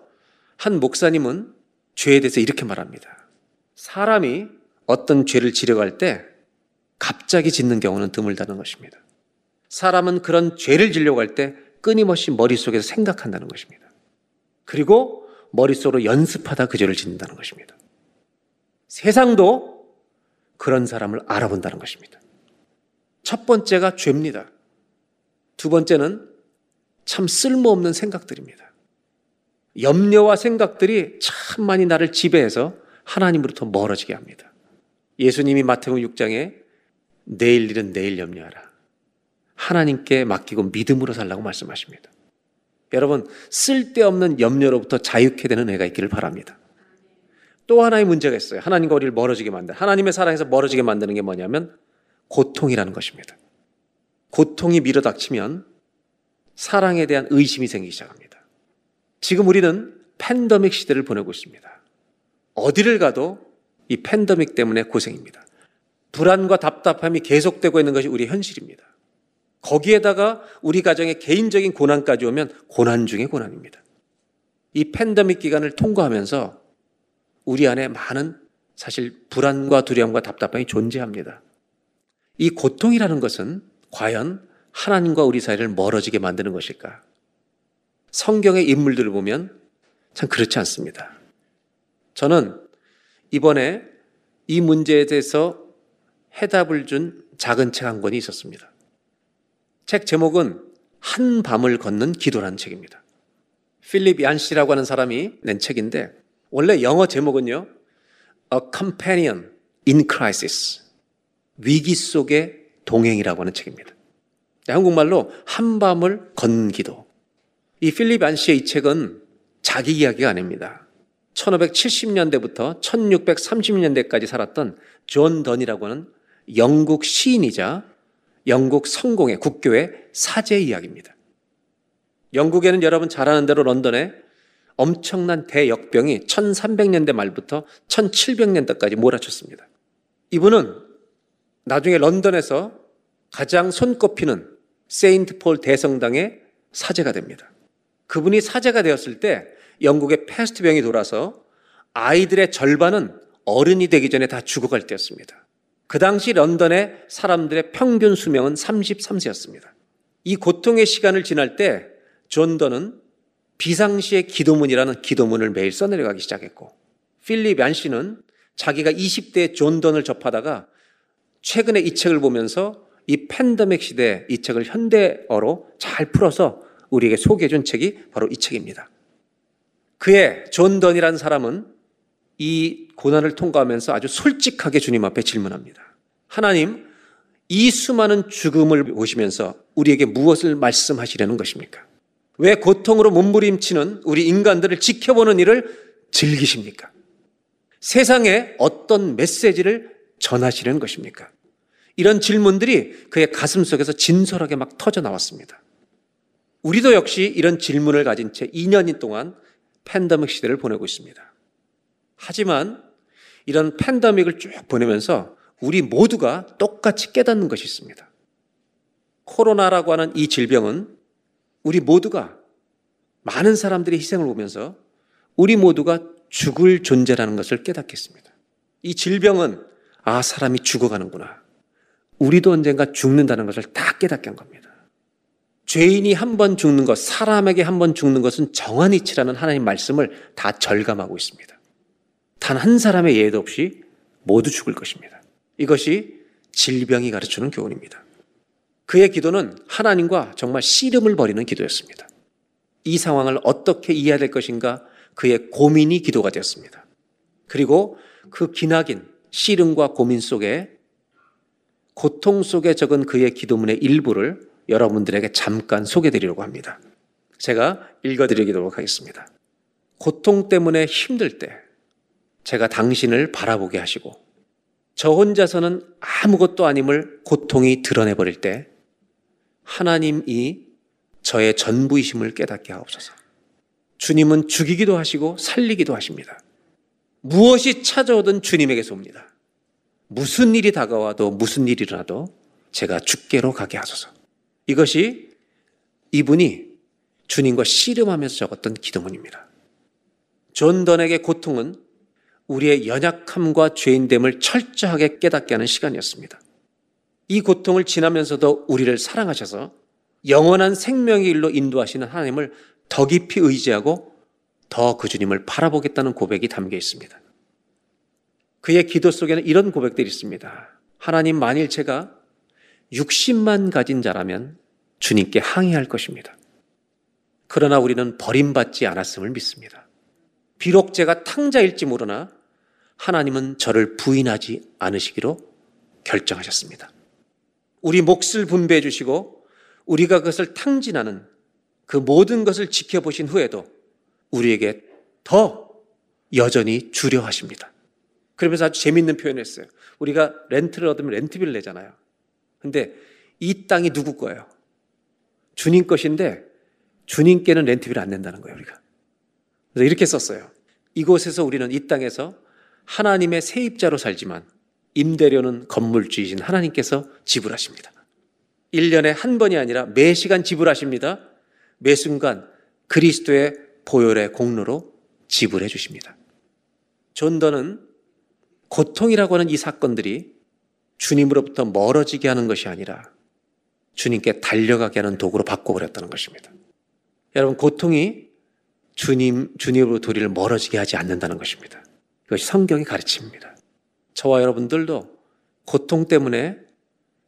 한 목사님은 죄에 대해서 이렇게 말합니다. 사람이 어떤 죄를 지려고 할 때 갑자기 짓는 경우는 드물다는 것입니다. 사람은 그런 죄를 지려고 할 때 끊임없이 머릿속에서 생각한다는 것입니다. 그리고 머릿속으로 연습하다 그 죄를 짓는다는 것입니다. 세상도 그런 사람을 알아본다는 것입니다. 첫 번째가 죄입니다. 두 번째는 참 쓸모없는 생각들입니다. 염려와 생각들이 참 많이 나를 지배해서 하나님으로부터 멀어지게 합니다. 예수님이 마태복음 6장에 내일 일은 내일 염려하라. 하나님께 맡기고 믿음으로 살라고 말씀하십니다. 여러분, 쓸데없는 염려로부터 자유케 되는 애가 있기를 바랍니다. 또 하나의 문제가 있어요. 하나님과 우리를 멀어지게 만든, 하나님의 사랑에서 멀어지게 만드는 게 뭐냐면 고통이라는 것입니다. 고통이 밀어닥치면 사랑에 대한 의심이 생기기 시작합니다. 지금 우리는 팬더믹 시대를 보내고 있습니다. 어디를 가도 이 팬더믹 때문에 고생입니다. 불안과 답답함이 계속되고 있는 것이 우리의 현실입니다. 거기에다가 우리 가정의 개인적인 고난까지 오면 고난 중의 고난입니다. 이 팬데믹 기간을 통과하면서 우리 안에 많은 사실 불안과 두려움과 답답함이 존재합니다. 이 고통이라는 것은 과연 하나님과 우리 사이를 멀어지게 만드는 것일까? 성경의 인물들을 보면 참 그렇지 않습니다. 저는 이번에 이 문제에 대해서 해답을 준 작은 책 한 권이 있었습니다. 책 제목은 한 밤을 걷는 기도라는 책입니다. 필립 얀시라고 하는 사람이 낸 책인데 원래 영어 제목은요. A Companion in Crisis. 위기 속의 동행이라고 하는 책입니다. 한국말로 한 밤을 걷는 기도. 이 필립 얀시의 이 책은 자기 이야기가 아닙니다. 1570년대부터 1630년대까지 살았던 존 던이라고 하는 영국 시인이자 영국 성공회 국교의 사제 이야기입니다. 영국에는 여러분 잘 아는 대로 런던에 엄청난 대역병이 1300년대 말부터 1700년대까지 몰아쳤습니다. 이분은 나중에 런던에서 가장 손꼽히는 세인트 폴 대성당의 사제가 됩니다. 그분이 사제가 되었을 때 영국의 패스트병이 돌아서 아이들의 절반은 어른이 되기 전에 다 죽어갈 때였습니다. 그 당시 런던의 사람들의 평균 수명은 33세였습니다. 이 고통의 시간을 지날 때 존더는 비상시의 기도문이라는 기도문을 매일 써내려가기 시작했고 필립 얀 씨는 자기가 20대 존던을 접하다가 최근에 이 책을 보면서 이 팬데믹 시대 이 책을 현대어로 잘 풀어서 우리에게 소개해 준 책이 바로 이 책입니다. 그의 존던이라는 사람은 이 고난을 통과하면서 아주 솔직하게 주님 앞에 질문합니다. 하나님, 이 수많은 죽음을 보시면서 우리에게 무엇을 말씀하시려는 것입니까? 왜 고통으로 몸부림치는 우리 인간들을 지켜보는 일을 즐기십니까? 세상에 어떤 메시지를 전하시려는 것입니까? 이런 질문들이 그의 가슴 속에서 진솔하게 막 터져 나왔습니다. 우리도 역시 이런 질문을 가진 채 2년인 동안 팬데믹 시대를 보내고 있습니다. 하지만 이런 팬데믹을 쭉 보내면서 우리 모두가 똑같이 깨닫는 것이 있습니다. 코로나라고 하는 이 질병은 우리 모두가 많은 사람들의 희생을 보면서 우리 모두가 죽을 존재라는 것을 깨닫겠습니다. 이 질병은 아, 사람이 죽어가는구나. 우리도 언젠가 죽는다는 것을 다 깨닫게 한 겁니다. 죄인이 한 번 죽는 것, 사람에게 한 번 죽는 것은 정한 이치라는 하나님 말씀을 다 절감하고 있습니다. 단 한 사람의 예도 없이 모두 죽을 것입니다. 이것이 질병이 가르치는 교훈입니다. 그의 기도는 하나님과 정말 씨름을 벌이는 기도였습니다. 이 상황을 어떻게 이해해야 될 것인가 그의 고민이 기도가 되었습니다. 그리고 그 기나긴 씨름과 고민 속에 고통 속에 적은 그의 기도문의 일부를 여러분들에게 잠깐 소개드리려고 합니다. 제가 읽어드리도록 하겠습니다. 고통 때문에 힘들 때 제가 당신을 바라보게 하시고 저 혼자서는 아무것도 아님을 고통이 드러내 버릴 때 하나님이 저의 전부이심을 깨닫게 하옵소서. 주님은 죽이기도 하시고 살리기도 하십니다. 무엇이 찾아오든 주님에게서 옵니다. 무슨 일이 다가와도 무슨 일이 일어나도 제가 죽게로 가게 하소서. 이것이 이분이 주님과 씨름하면서 적었던 기도문입니다. 존 던에게 고통은 우리의 연약함과 죄인됨을 철저하게 깨닫게 하는 시간이었습니다. 이 고통을 지나면서도 우리를 사랑하셔서 영원한 생명의 길로 인도하시는 하나님을 더 깊이 의지하고 더 그 주님을 바라보겠다는 고백이 담겨 있습니다. 그의 기도 속에는 이런 고백들이 있습니다. 하나님 만일 제가 60만 가진 자라면 주님께 항의할 것입니다. 그러나 우리는 버림받지 않았음을 믿습니다. 비록 제가 탕자일지 모르나 하나님은 저를 부인하지 않으시기로 결정하셨습니다. 우리 몫을 분배해 주시고 우리가 그것을 탕진하는 그 모든 것을 지켜보신 후에도 우리에게 더 여전히 주려 하십니다. 그러면서 아주 재밌는 표현을 했어요. 우리가 렌트를 얻으면 렌트비를 내잖아요. 근데 이 땅이 누구 거예요? 주님 것인데 주님께는 렌트비를 안 낸다는 거예요, 우리가. 그래서 이렇게 썼어요. 이곳에서 우리는 이 땅에서 하나님의 세입자로 살지만 임대료는 건물주이신 하나님께서 지불하십니다. 1년에 한 번이 아니라 매 시간 지불하십니다. 매 순간 그리스도의 보혈의 공로로 지불해 주십니다. 존더는 고통이라고 하는 이 사건들이 주님으로부터 멀어지게 하는 것이 아니라 주님께 달려가게 하는 도구로 바꿔버렸다는 것입니다. 여러분, 고통이 주님, 주님으로 우리를 멀어지게 하지 않는다는 것입니다. 이것이 성경이 가르칩니다. 저와 여러분들도 고통 때문에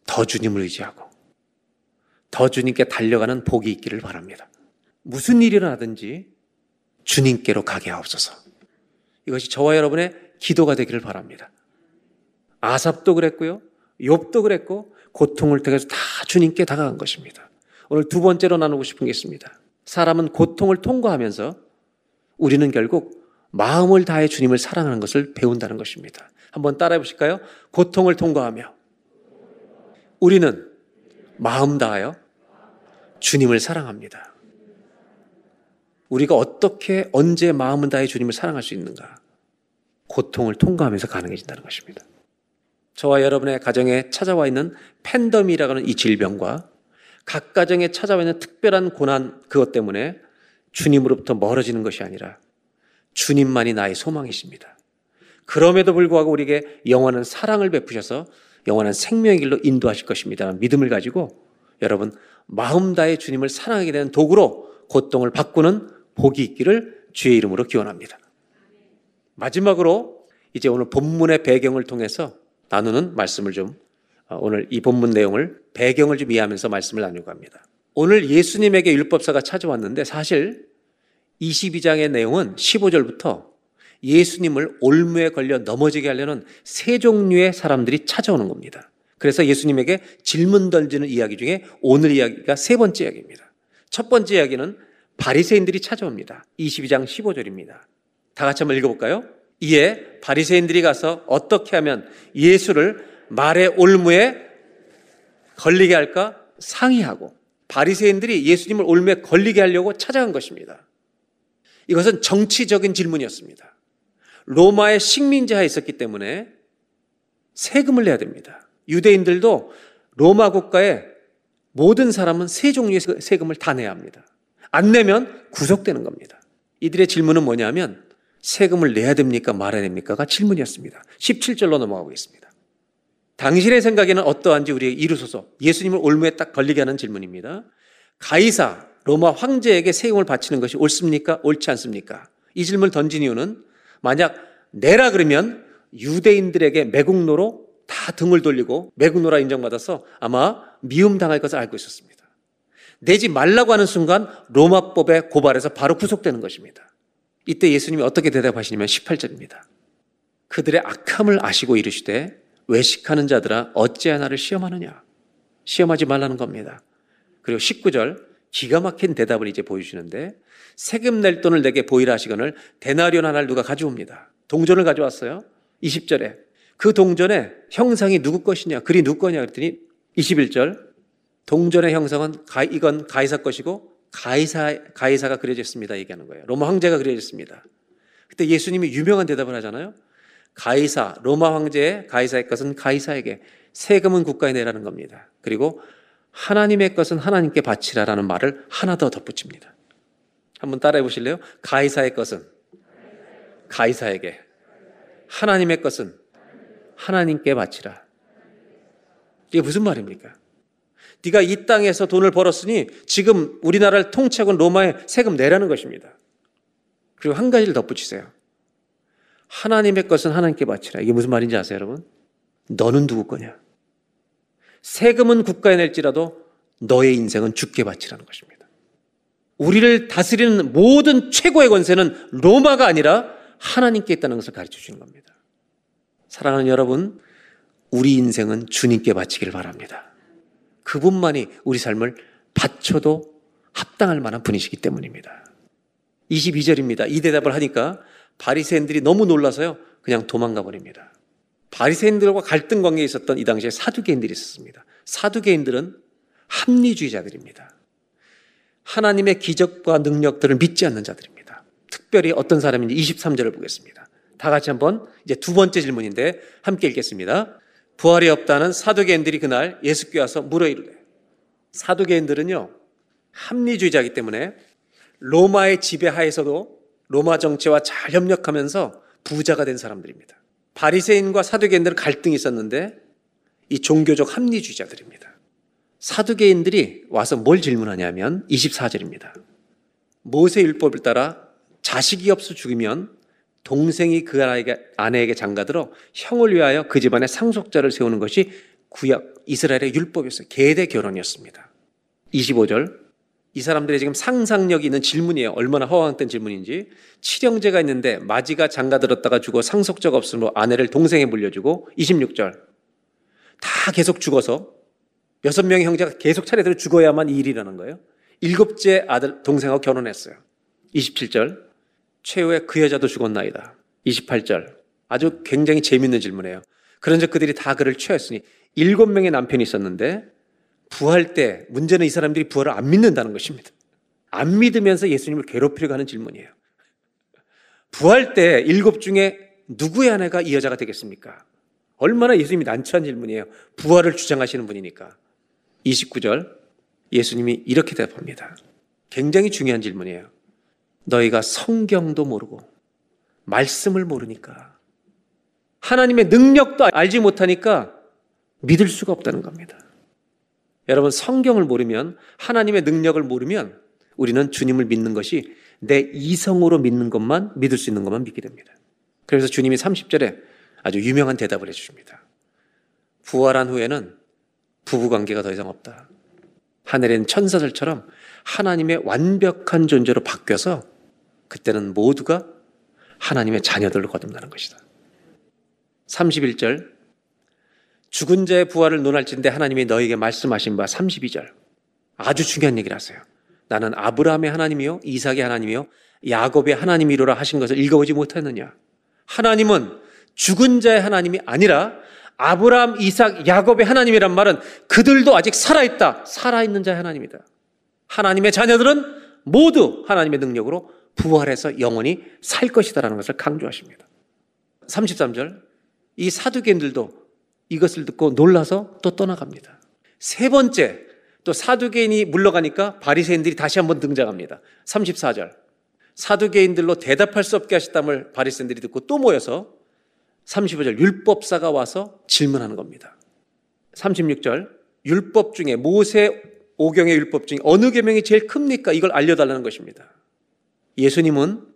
더 주님을 의지하고 더 주님께 달려가는 복이 있기를 바랍니다. 무슨 일이 일어나든지 주님께로 가게 하옵소서. 이것이 저와 여러분의 기도가 되기를 바랍니다. 아삽도 그랬고요. 욥도 그랬고 고통을 통해서 다 주님께 다가간 것입니다. 오늘 두 번째로 나누고 싶은 게 있습니다. 사람은 고통을 통과하면서 우리는 결국 마음을 다해 주님을 사랑하는 것을 배운다는 것입니다. 한번 따라해 보실까요? 고통을 통과하며 우리는 마음 다하여 주님을 사랑합니다. 우리가 어떻게 언제 마음을 다해 주님을 사랑할 수 있는가? 고통을 통과하면서 가능해진다는 것입니다. 저와 여러분의 가정에 찾아와 있는 팬덤이라고 하는 이 질병과 각 가정에 찾아와 있는 특별한 고난 그것 때문에 주님으로부터 멀어지는 것이 아니라 주님만이 나의 소망이십니다. 그럼에도 불구하고 우리에게 영원한 사랑을 베푸셔서 영원한 생명의 길로 인도하실 것입니다. 믿음을 가지고 여러분 마음 다해 주님을 사랑하게 되는 도구로 고통을 바꾸는 복이 있기를 주의 이름으로 기원합니다. 마지막으로 이제 오늘 본문의 배경을 통해서 나누는 말씀을 좀 어, 오늘 이 본문 내용을 배경을 좀 이해하면서 말씀을 나누고 합니다. 오늘 예수님에게 율법사가 찾아왔는데 사실 22장의 내용은 15절부터 예수님을 올무에 걸려 넘어지게 하려는 세 종류의 사람들이 찾아오는 겁니다. 그래서 예수님에게 질문 던지는 이야기 중에 오늘 이야기가 세 번째 이야기입니다. 첫 번째 이야기는 바리새인들이 찾아옵니다. 22장 15절입니다. 다 같이 한번 읽어볼까요? 이에 바리새인들이 가서 어떻게 하면 예수를 말의 올무에 걸리게 할까 상의하고 바리새인들이 예수님을 올무에 걸리게 하려고 찾아간 것입니다. 이것은 정치적인 질문이었습니다. 로마의 식민지하에 있었기 때문에 세금을 내야 됩니다. 유대인들도 로마 국가의 모든 사람은 세 종류의 세금을 다 내야 합니다. 안 내면 구속되는 겁니다. 이들의 질문은 뭐냐면 세금을 내야 됩니까? 말아야 됩니까?가 질문이었습니다. 17절로 넘어가고 습니다 당신의 생각에는 어떠한지 우리에게 이루소서. 예수님을 올무에 딱 걸리게 하는 질문입니다. 가이사, 로마 황제에게 세금을 바치는 것이 옳습니까? 옳지 않습니까? 이 질문을 던진 이유는 만약 내라 그러면 유대인들에게 매국노로 다 등을 돌리고 매국노라 인정받아서 아마 미움당할 것을 알고 있었습니다. 내지 말라고 하는 순간 로마법에 고발해서 바로 구속되는 것입니다. 이때 예수님이 어떻게 대답하시냐면 18절입니다. 그들의 악함을 아시고 이르시되 외식하는 자들아 어찌 하나를 시험하느냐? 시험하지 말라는 겁니다. 그리고 19절 기가 막힌 대답을 이제 보여주시는데 세금 낼 돈을 내게 보이라 하시거늘 데나리온 하나를 누가 가져옵니다. 동전을 가져왔어요. 20절에 그 동전에 형상이 누구 것이냐, 글이 누구 거냐 그랬더니 21절 동전의 형성은 가, 이건 가이사 것이고 가이사 가이사가 그려져 있습니다. 얘기하는 거예요. 로마 황제가 그려져 있습니다. 그때 예수님이 유명한 대답을 하잖아요. 가이사 로마 황제의 가이사의 것은 가이사에게 세금은 국가에 내라는 겁니다. 그리고 하나님의 것은 하나님께 바치라라는 말을 하나 더 덧붙입니다. 한번 따라해 보실래요? 가이사의 것은 가이사에게 하나님의 것은 하나님께 바치라. 이게 무슨 말입니까? 네가 이 땅에서 돈을 벌었으니 지금 우리나라를 통치하고 로마에 세금 내라는 것입니다. 그리고 한 가지를 덧붙이세요. 하나님의 것은 하나님께 바치라. 이게 무슨 말인지 아세요, 여러분? 너는 누구 거냐? 세금은 국가에 낼지라도 너의 인생은 죽게 바치라는 것입니다. 우리를 다스리는 모든 최고의 권세는 로마가 아니라 하나님께 있다는 것을 가르쳐 주는 겁니다. 사랑하는 여러분, 우리 인생은 주님께 바치기를 바랍니다. 그분만이 우리 삶을 바쳐도 합당할 만한 분이시기 때문입니다. 22절입니다. 이 대답을 하니까 바리새인들이 너무 놀라서요. 그냥 도망가 버립니다. 바리새인들과 갈등 관계에 있었던 이 당시에 사두개인들이 있었습니다. 사두개인들은 합리주의자들입니다. 하나님의 기적과 능력들을 믿지 않는 자들입니다. 특별히 어떤 사람인지 23절을 보겠습니다. 다 같이 한번 이제 두 번째 질문인데 함께 읽겠습니다. 부활이 없다는 사두개인들이 그날 예수께 와서 물어 이르되 사두개인들은요 합리주의자이기 때문에 로마의 지배하에서도 로마 정치와 잘 협력하면서 부자가 된 사람들입니다. 바리새인과 사두개인들은 갈등이 있었는데 이 종교적 합리주의자들입니다. 사두개인들이 와서 뭘 질문하냐면 24절입니다. 모세 율법을 따라 자식이 없어 죽으면 동생이 그 아내에게 장가들어 형을 위하여 그 집안에 상속자를 세우는 것이 구약 이스라엘의 율법이었어요. 계대 결혼이었습니다. 25절. 이 사람들의 지금 상상력이 있는 질문이에요. 얼마나 허황된 질문인지. 칠형제가 있는데 마지가 장가들었다가 죽어 상속자가 없으므로 아내를 동생에 물려주고 26절. 다 계속 죽어서 여섯 명의 형제가 계속 차례대로 죽어야만 이 일이라는 거예요. 일곱째 아들 동생하고 결혼했어요. 27절. 최후에 그 여자도 죽었나이다. 28절. 아주 굉장히 재밌는 질문이에요. 그런즉 그들이 다 그를 취하였으니 일곱 명의 남편이 있었는데 부활 때 문제는 이 사람들이 부활을 안 믿는다는 것입니다. 안 믿으면서 예수님을 괴롭히려고 하는 질문이에요. 부활 때 일곱 중에 누구의 아내가 이 여자가 되겠습니까? 얼마나 예수님이 난처한 질문이에요. 부활을 주장하시는 분이니까. 29절 예수님이 이렇게 대답합니다. 굉장히 중요한 질문이에요. 너희가 성경도 모르고 말씀을 모르니까 하나님의 능력도 알지 못하니까 믿을 수가 없다는 겁니다. 여러분 성경을 모르면 하나님의 능력을 모르면 우리는 주님을 믿는 것이 내 이성으로 믿는 것만 믿을 수 있는 것만 믿게 됩니다. 그래서 주님이 30절에 아주 유명한 대답을 해 주십니다. 부활한 후에는 부부 관계가 더 이상 없다. 하늘엔 천사들처럼 하나님의 완벽한 존재로 바뀌어서 그때는 모두가 하나님의 자녀들로 거듭나는 것이다. 31절 죽은 자의 부활을 논할진대 하나님이 너에게 말씀하신 바 32절 아주 중요한 얘기를 하세요. 나는 아브라함의 하나님이요 이삭의 하나님이요 야곱의 하나님이로라 하신 것을 읽어보지 못했느냐? 하나님은 죽은 자의 하나님이 아니라 아브라함, 이삭, 야곱의 하나님이란 말은 그들도 아직 살아있다. 살아있는 자의 하나님이다. 하나님의 자녀들은 모두 하나님의 능력으로 부활해서 영원히 살 것이다라는 것을 강조하십니다. 33절. 이 사두개인들도 이것을 듣고 놀라서 또 떠나갑니다. 세 번째, 또 사두개인이 물러가니까 바리새인들이 다시 한번 등장합니다. 34절. 사두개인들로 대답할 수 없게 하셨담을 바리새인들이 듣고 또 모여서 35절 율법사가 와서 질문하는 겁니다. 36절 율법 중에 모세 오경의 율법 중에 어느 계명이 제일 큽니까? 이걸 알려달라는 것입니다. 예수님은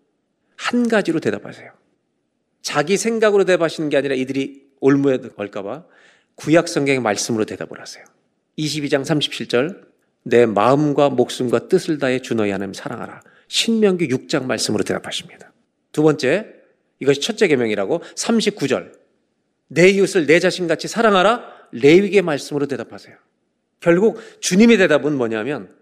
한 가지로 대답하세요. 자기 생각으로 대답하시는 게 아니라 이들이 올무에 걸까봐 구약 성경의 말씀으로 대답을 하세요. 22장 37절 내 마음과 목숨과 뜻을 다해 주 너희 하나님 사랑하라. 신명기 6장 말씀으로 대답하십니다. 두 번째 이것이 첫째 계명이라고 39절 내 이웃을 내 자신같이 사랑하라. 레위기의 말씀으로 대답하세요. 결국 주님의 대답은 뭐냐면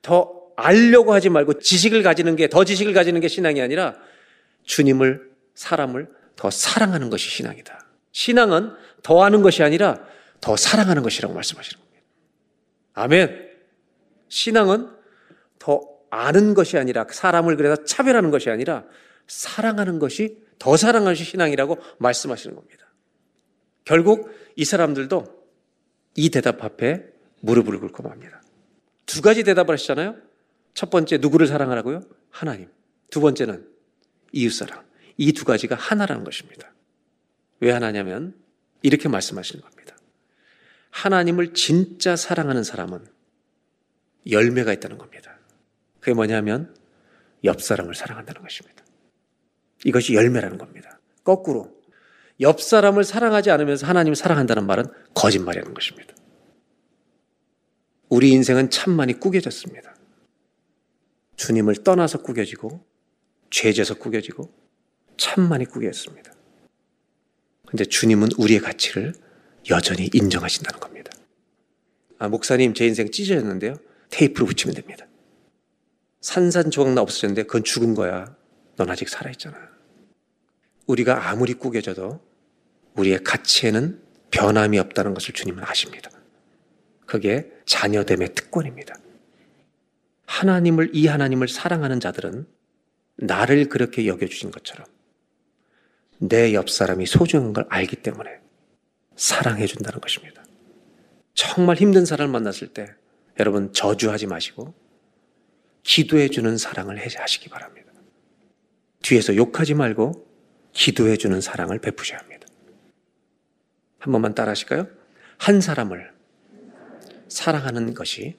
더 알려고 하지 말고 지식을 가지는 게, 더 지식을 가지는 게 신앙이 아니라 주님을, 사람을 더 사랑하는 것이 신앙이다. 신앙은 더 아는 것이 아니라 더 사랑하는 것이라고 말씀하시는 겁니다. 아멘. 신앙은 더 아는 것이 아니라 사람을 그래서 차별하는 것이 아니라 사랑하는 것이 더 사랑하는 것이 신앙이라고 말씀하시는 겁니다. 결국 이 사람들도 이 대답 앞에 무릎을 꿇고 맙니다. 두 가지 대답을 하시잖아요. 첫 번째 누구를 사랑하라고요? 하나님. 두 번째는 이웃사랑. 이 두 가지가 하나라는 것입니다. 왜 하나냐면 이렇게 말씀하시는 겁니다. 하나님을 진짜 사랑하는 사람은 열매가 있다는 겁니다. 그게 뭐냐면 옆 사람을 사랑한다는 것입니다. 이것이 열매라는 겁니다. 거꾸로 옆 사람을 사랑하지 않으면서 하나님을 사랑한다는 말은 거짓말이라는 것입니다. 우리 인생은 참 많이 꾸겨졌습니다. 주님을 떠나서 꾸겨지고 죄져서 꾸겨지고 참 많이 꾸겼습니다. 근데 주님은 우리의 가치를 여전히 인정하신다는 겁니다. 아, 목사님, 제 인생 찢어졌는데요. 테이프로 붙이면 됩니다. 산산조각 나 없어졌는데 그건 죽은 거야. 넌 아직 살아있잖아. 우리가 아무리 꾸겨져도 우리의 가치에는 변함이 없다는 것을 주님은 아십니다. 그게 자녀됨의 특권입니다. 하나님을, 이 하나님을 사랑하는 자들은 나를 그렇게 여겨주신 것처럼 내 옆 사람이 소중한 걸 알기 때문에 사랑해 준다는 것입니다. 정말 힘든 사람을 만났을 때 여러분 저주하지 마시고 기도해 주는 사랑을 하시기 바랍니다. 뒤에서 욕하지 말고 기도해 주는 사랑을 베푸셔야 합니다. 한 번만 따라 하실까요? 한 사람을 사랑하는 것이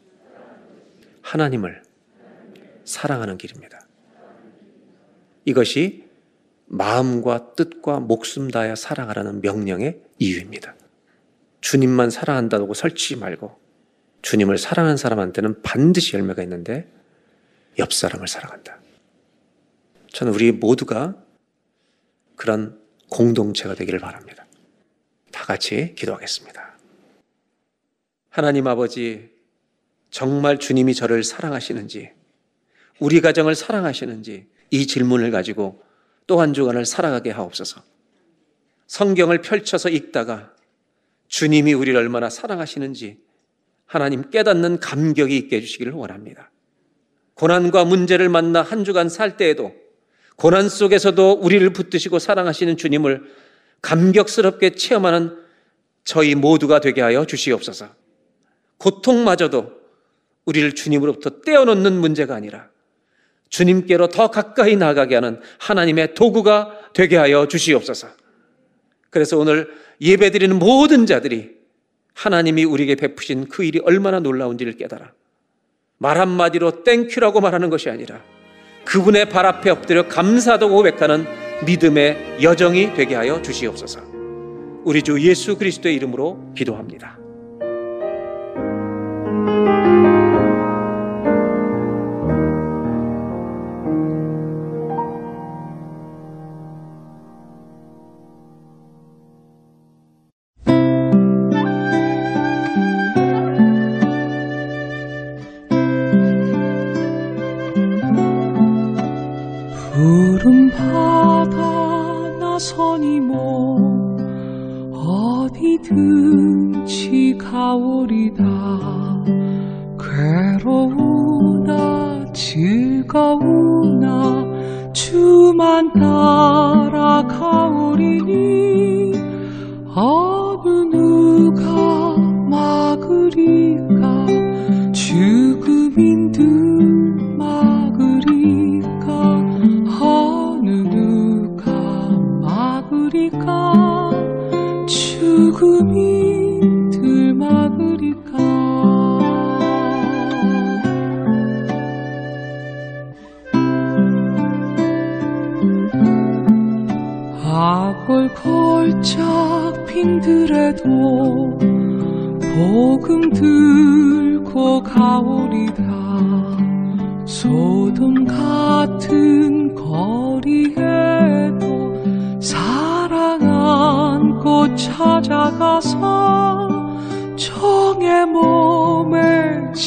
하나님을 사랑하는 길입니다. 이것이 마음과 뜻과 목숨 다하여 사랑하라는 명령의 이유입니다. 주님만 사랑한다고 설치지 말고 주님을 사랑하는 사람한테는 반드시 열매가 있는데 옆 사람을 사랑한다. 저는 우리 모두가 그런 공동체가 되기를 바랍니다. 다 같이 기도하겠습니다. 하나님 아버지, 정말 주님이 저를 사랑하시는지, 우리 가정을 사랑하시는지 이 질문을 가지고 또 한 주간을 살아가게 하옵소서. 성경을 펼쳐서 읽다가 주님이 우리를 얼마나 사랑하시는지 하나님 깨닫는 감격이 있게 해주시기를 원합니다. 고난과 문제를 만나 한 주간 살 때에도 고난 속에서도 우리를 붙드시고 사랑하시는 주님을 감격스럽게 체험하는 저희 모두가 되게 하여 주시옵소서. 고통마저도 우리를 주님으로부터 떼어놓는 문제가 아니라 주님께로 더 가까이 나가게 하는 하나님의 도구가 되게 하여 주시옵소서. 그래서 오늘 예배 드리는 모든 자들이 하나님이 우리에게 베푸신 그 일이 얼마나 놀라운지를 깨달아 말 한마디로 땡큐라고 말하는 것이 아니라 그분의 발 앞에 엎드려 감사도 고백하는 믿음의 여정이 되게 하여 주시옵소서. 우리 주 예수 그리스도의 이름으로 기도합니다.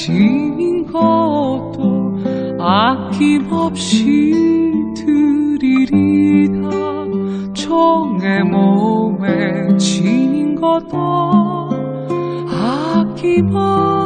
지닌 것도 아낌없이 드리리라. 총의 몸에 지닌 것도 아낌없이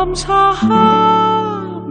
감사하며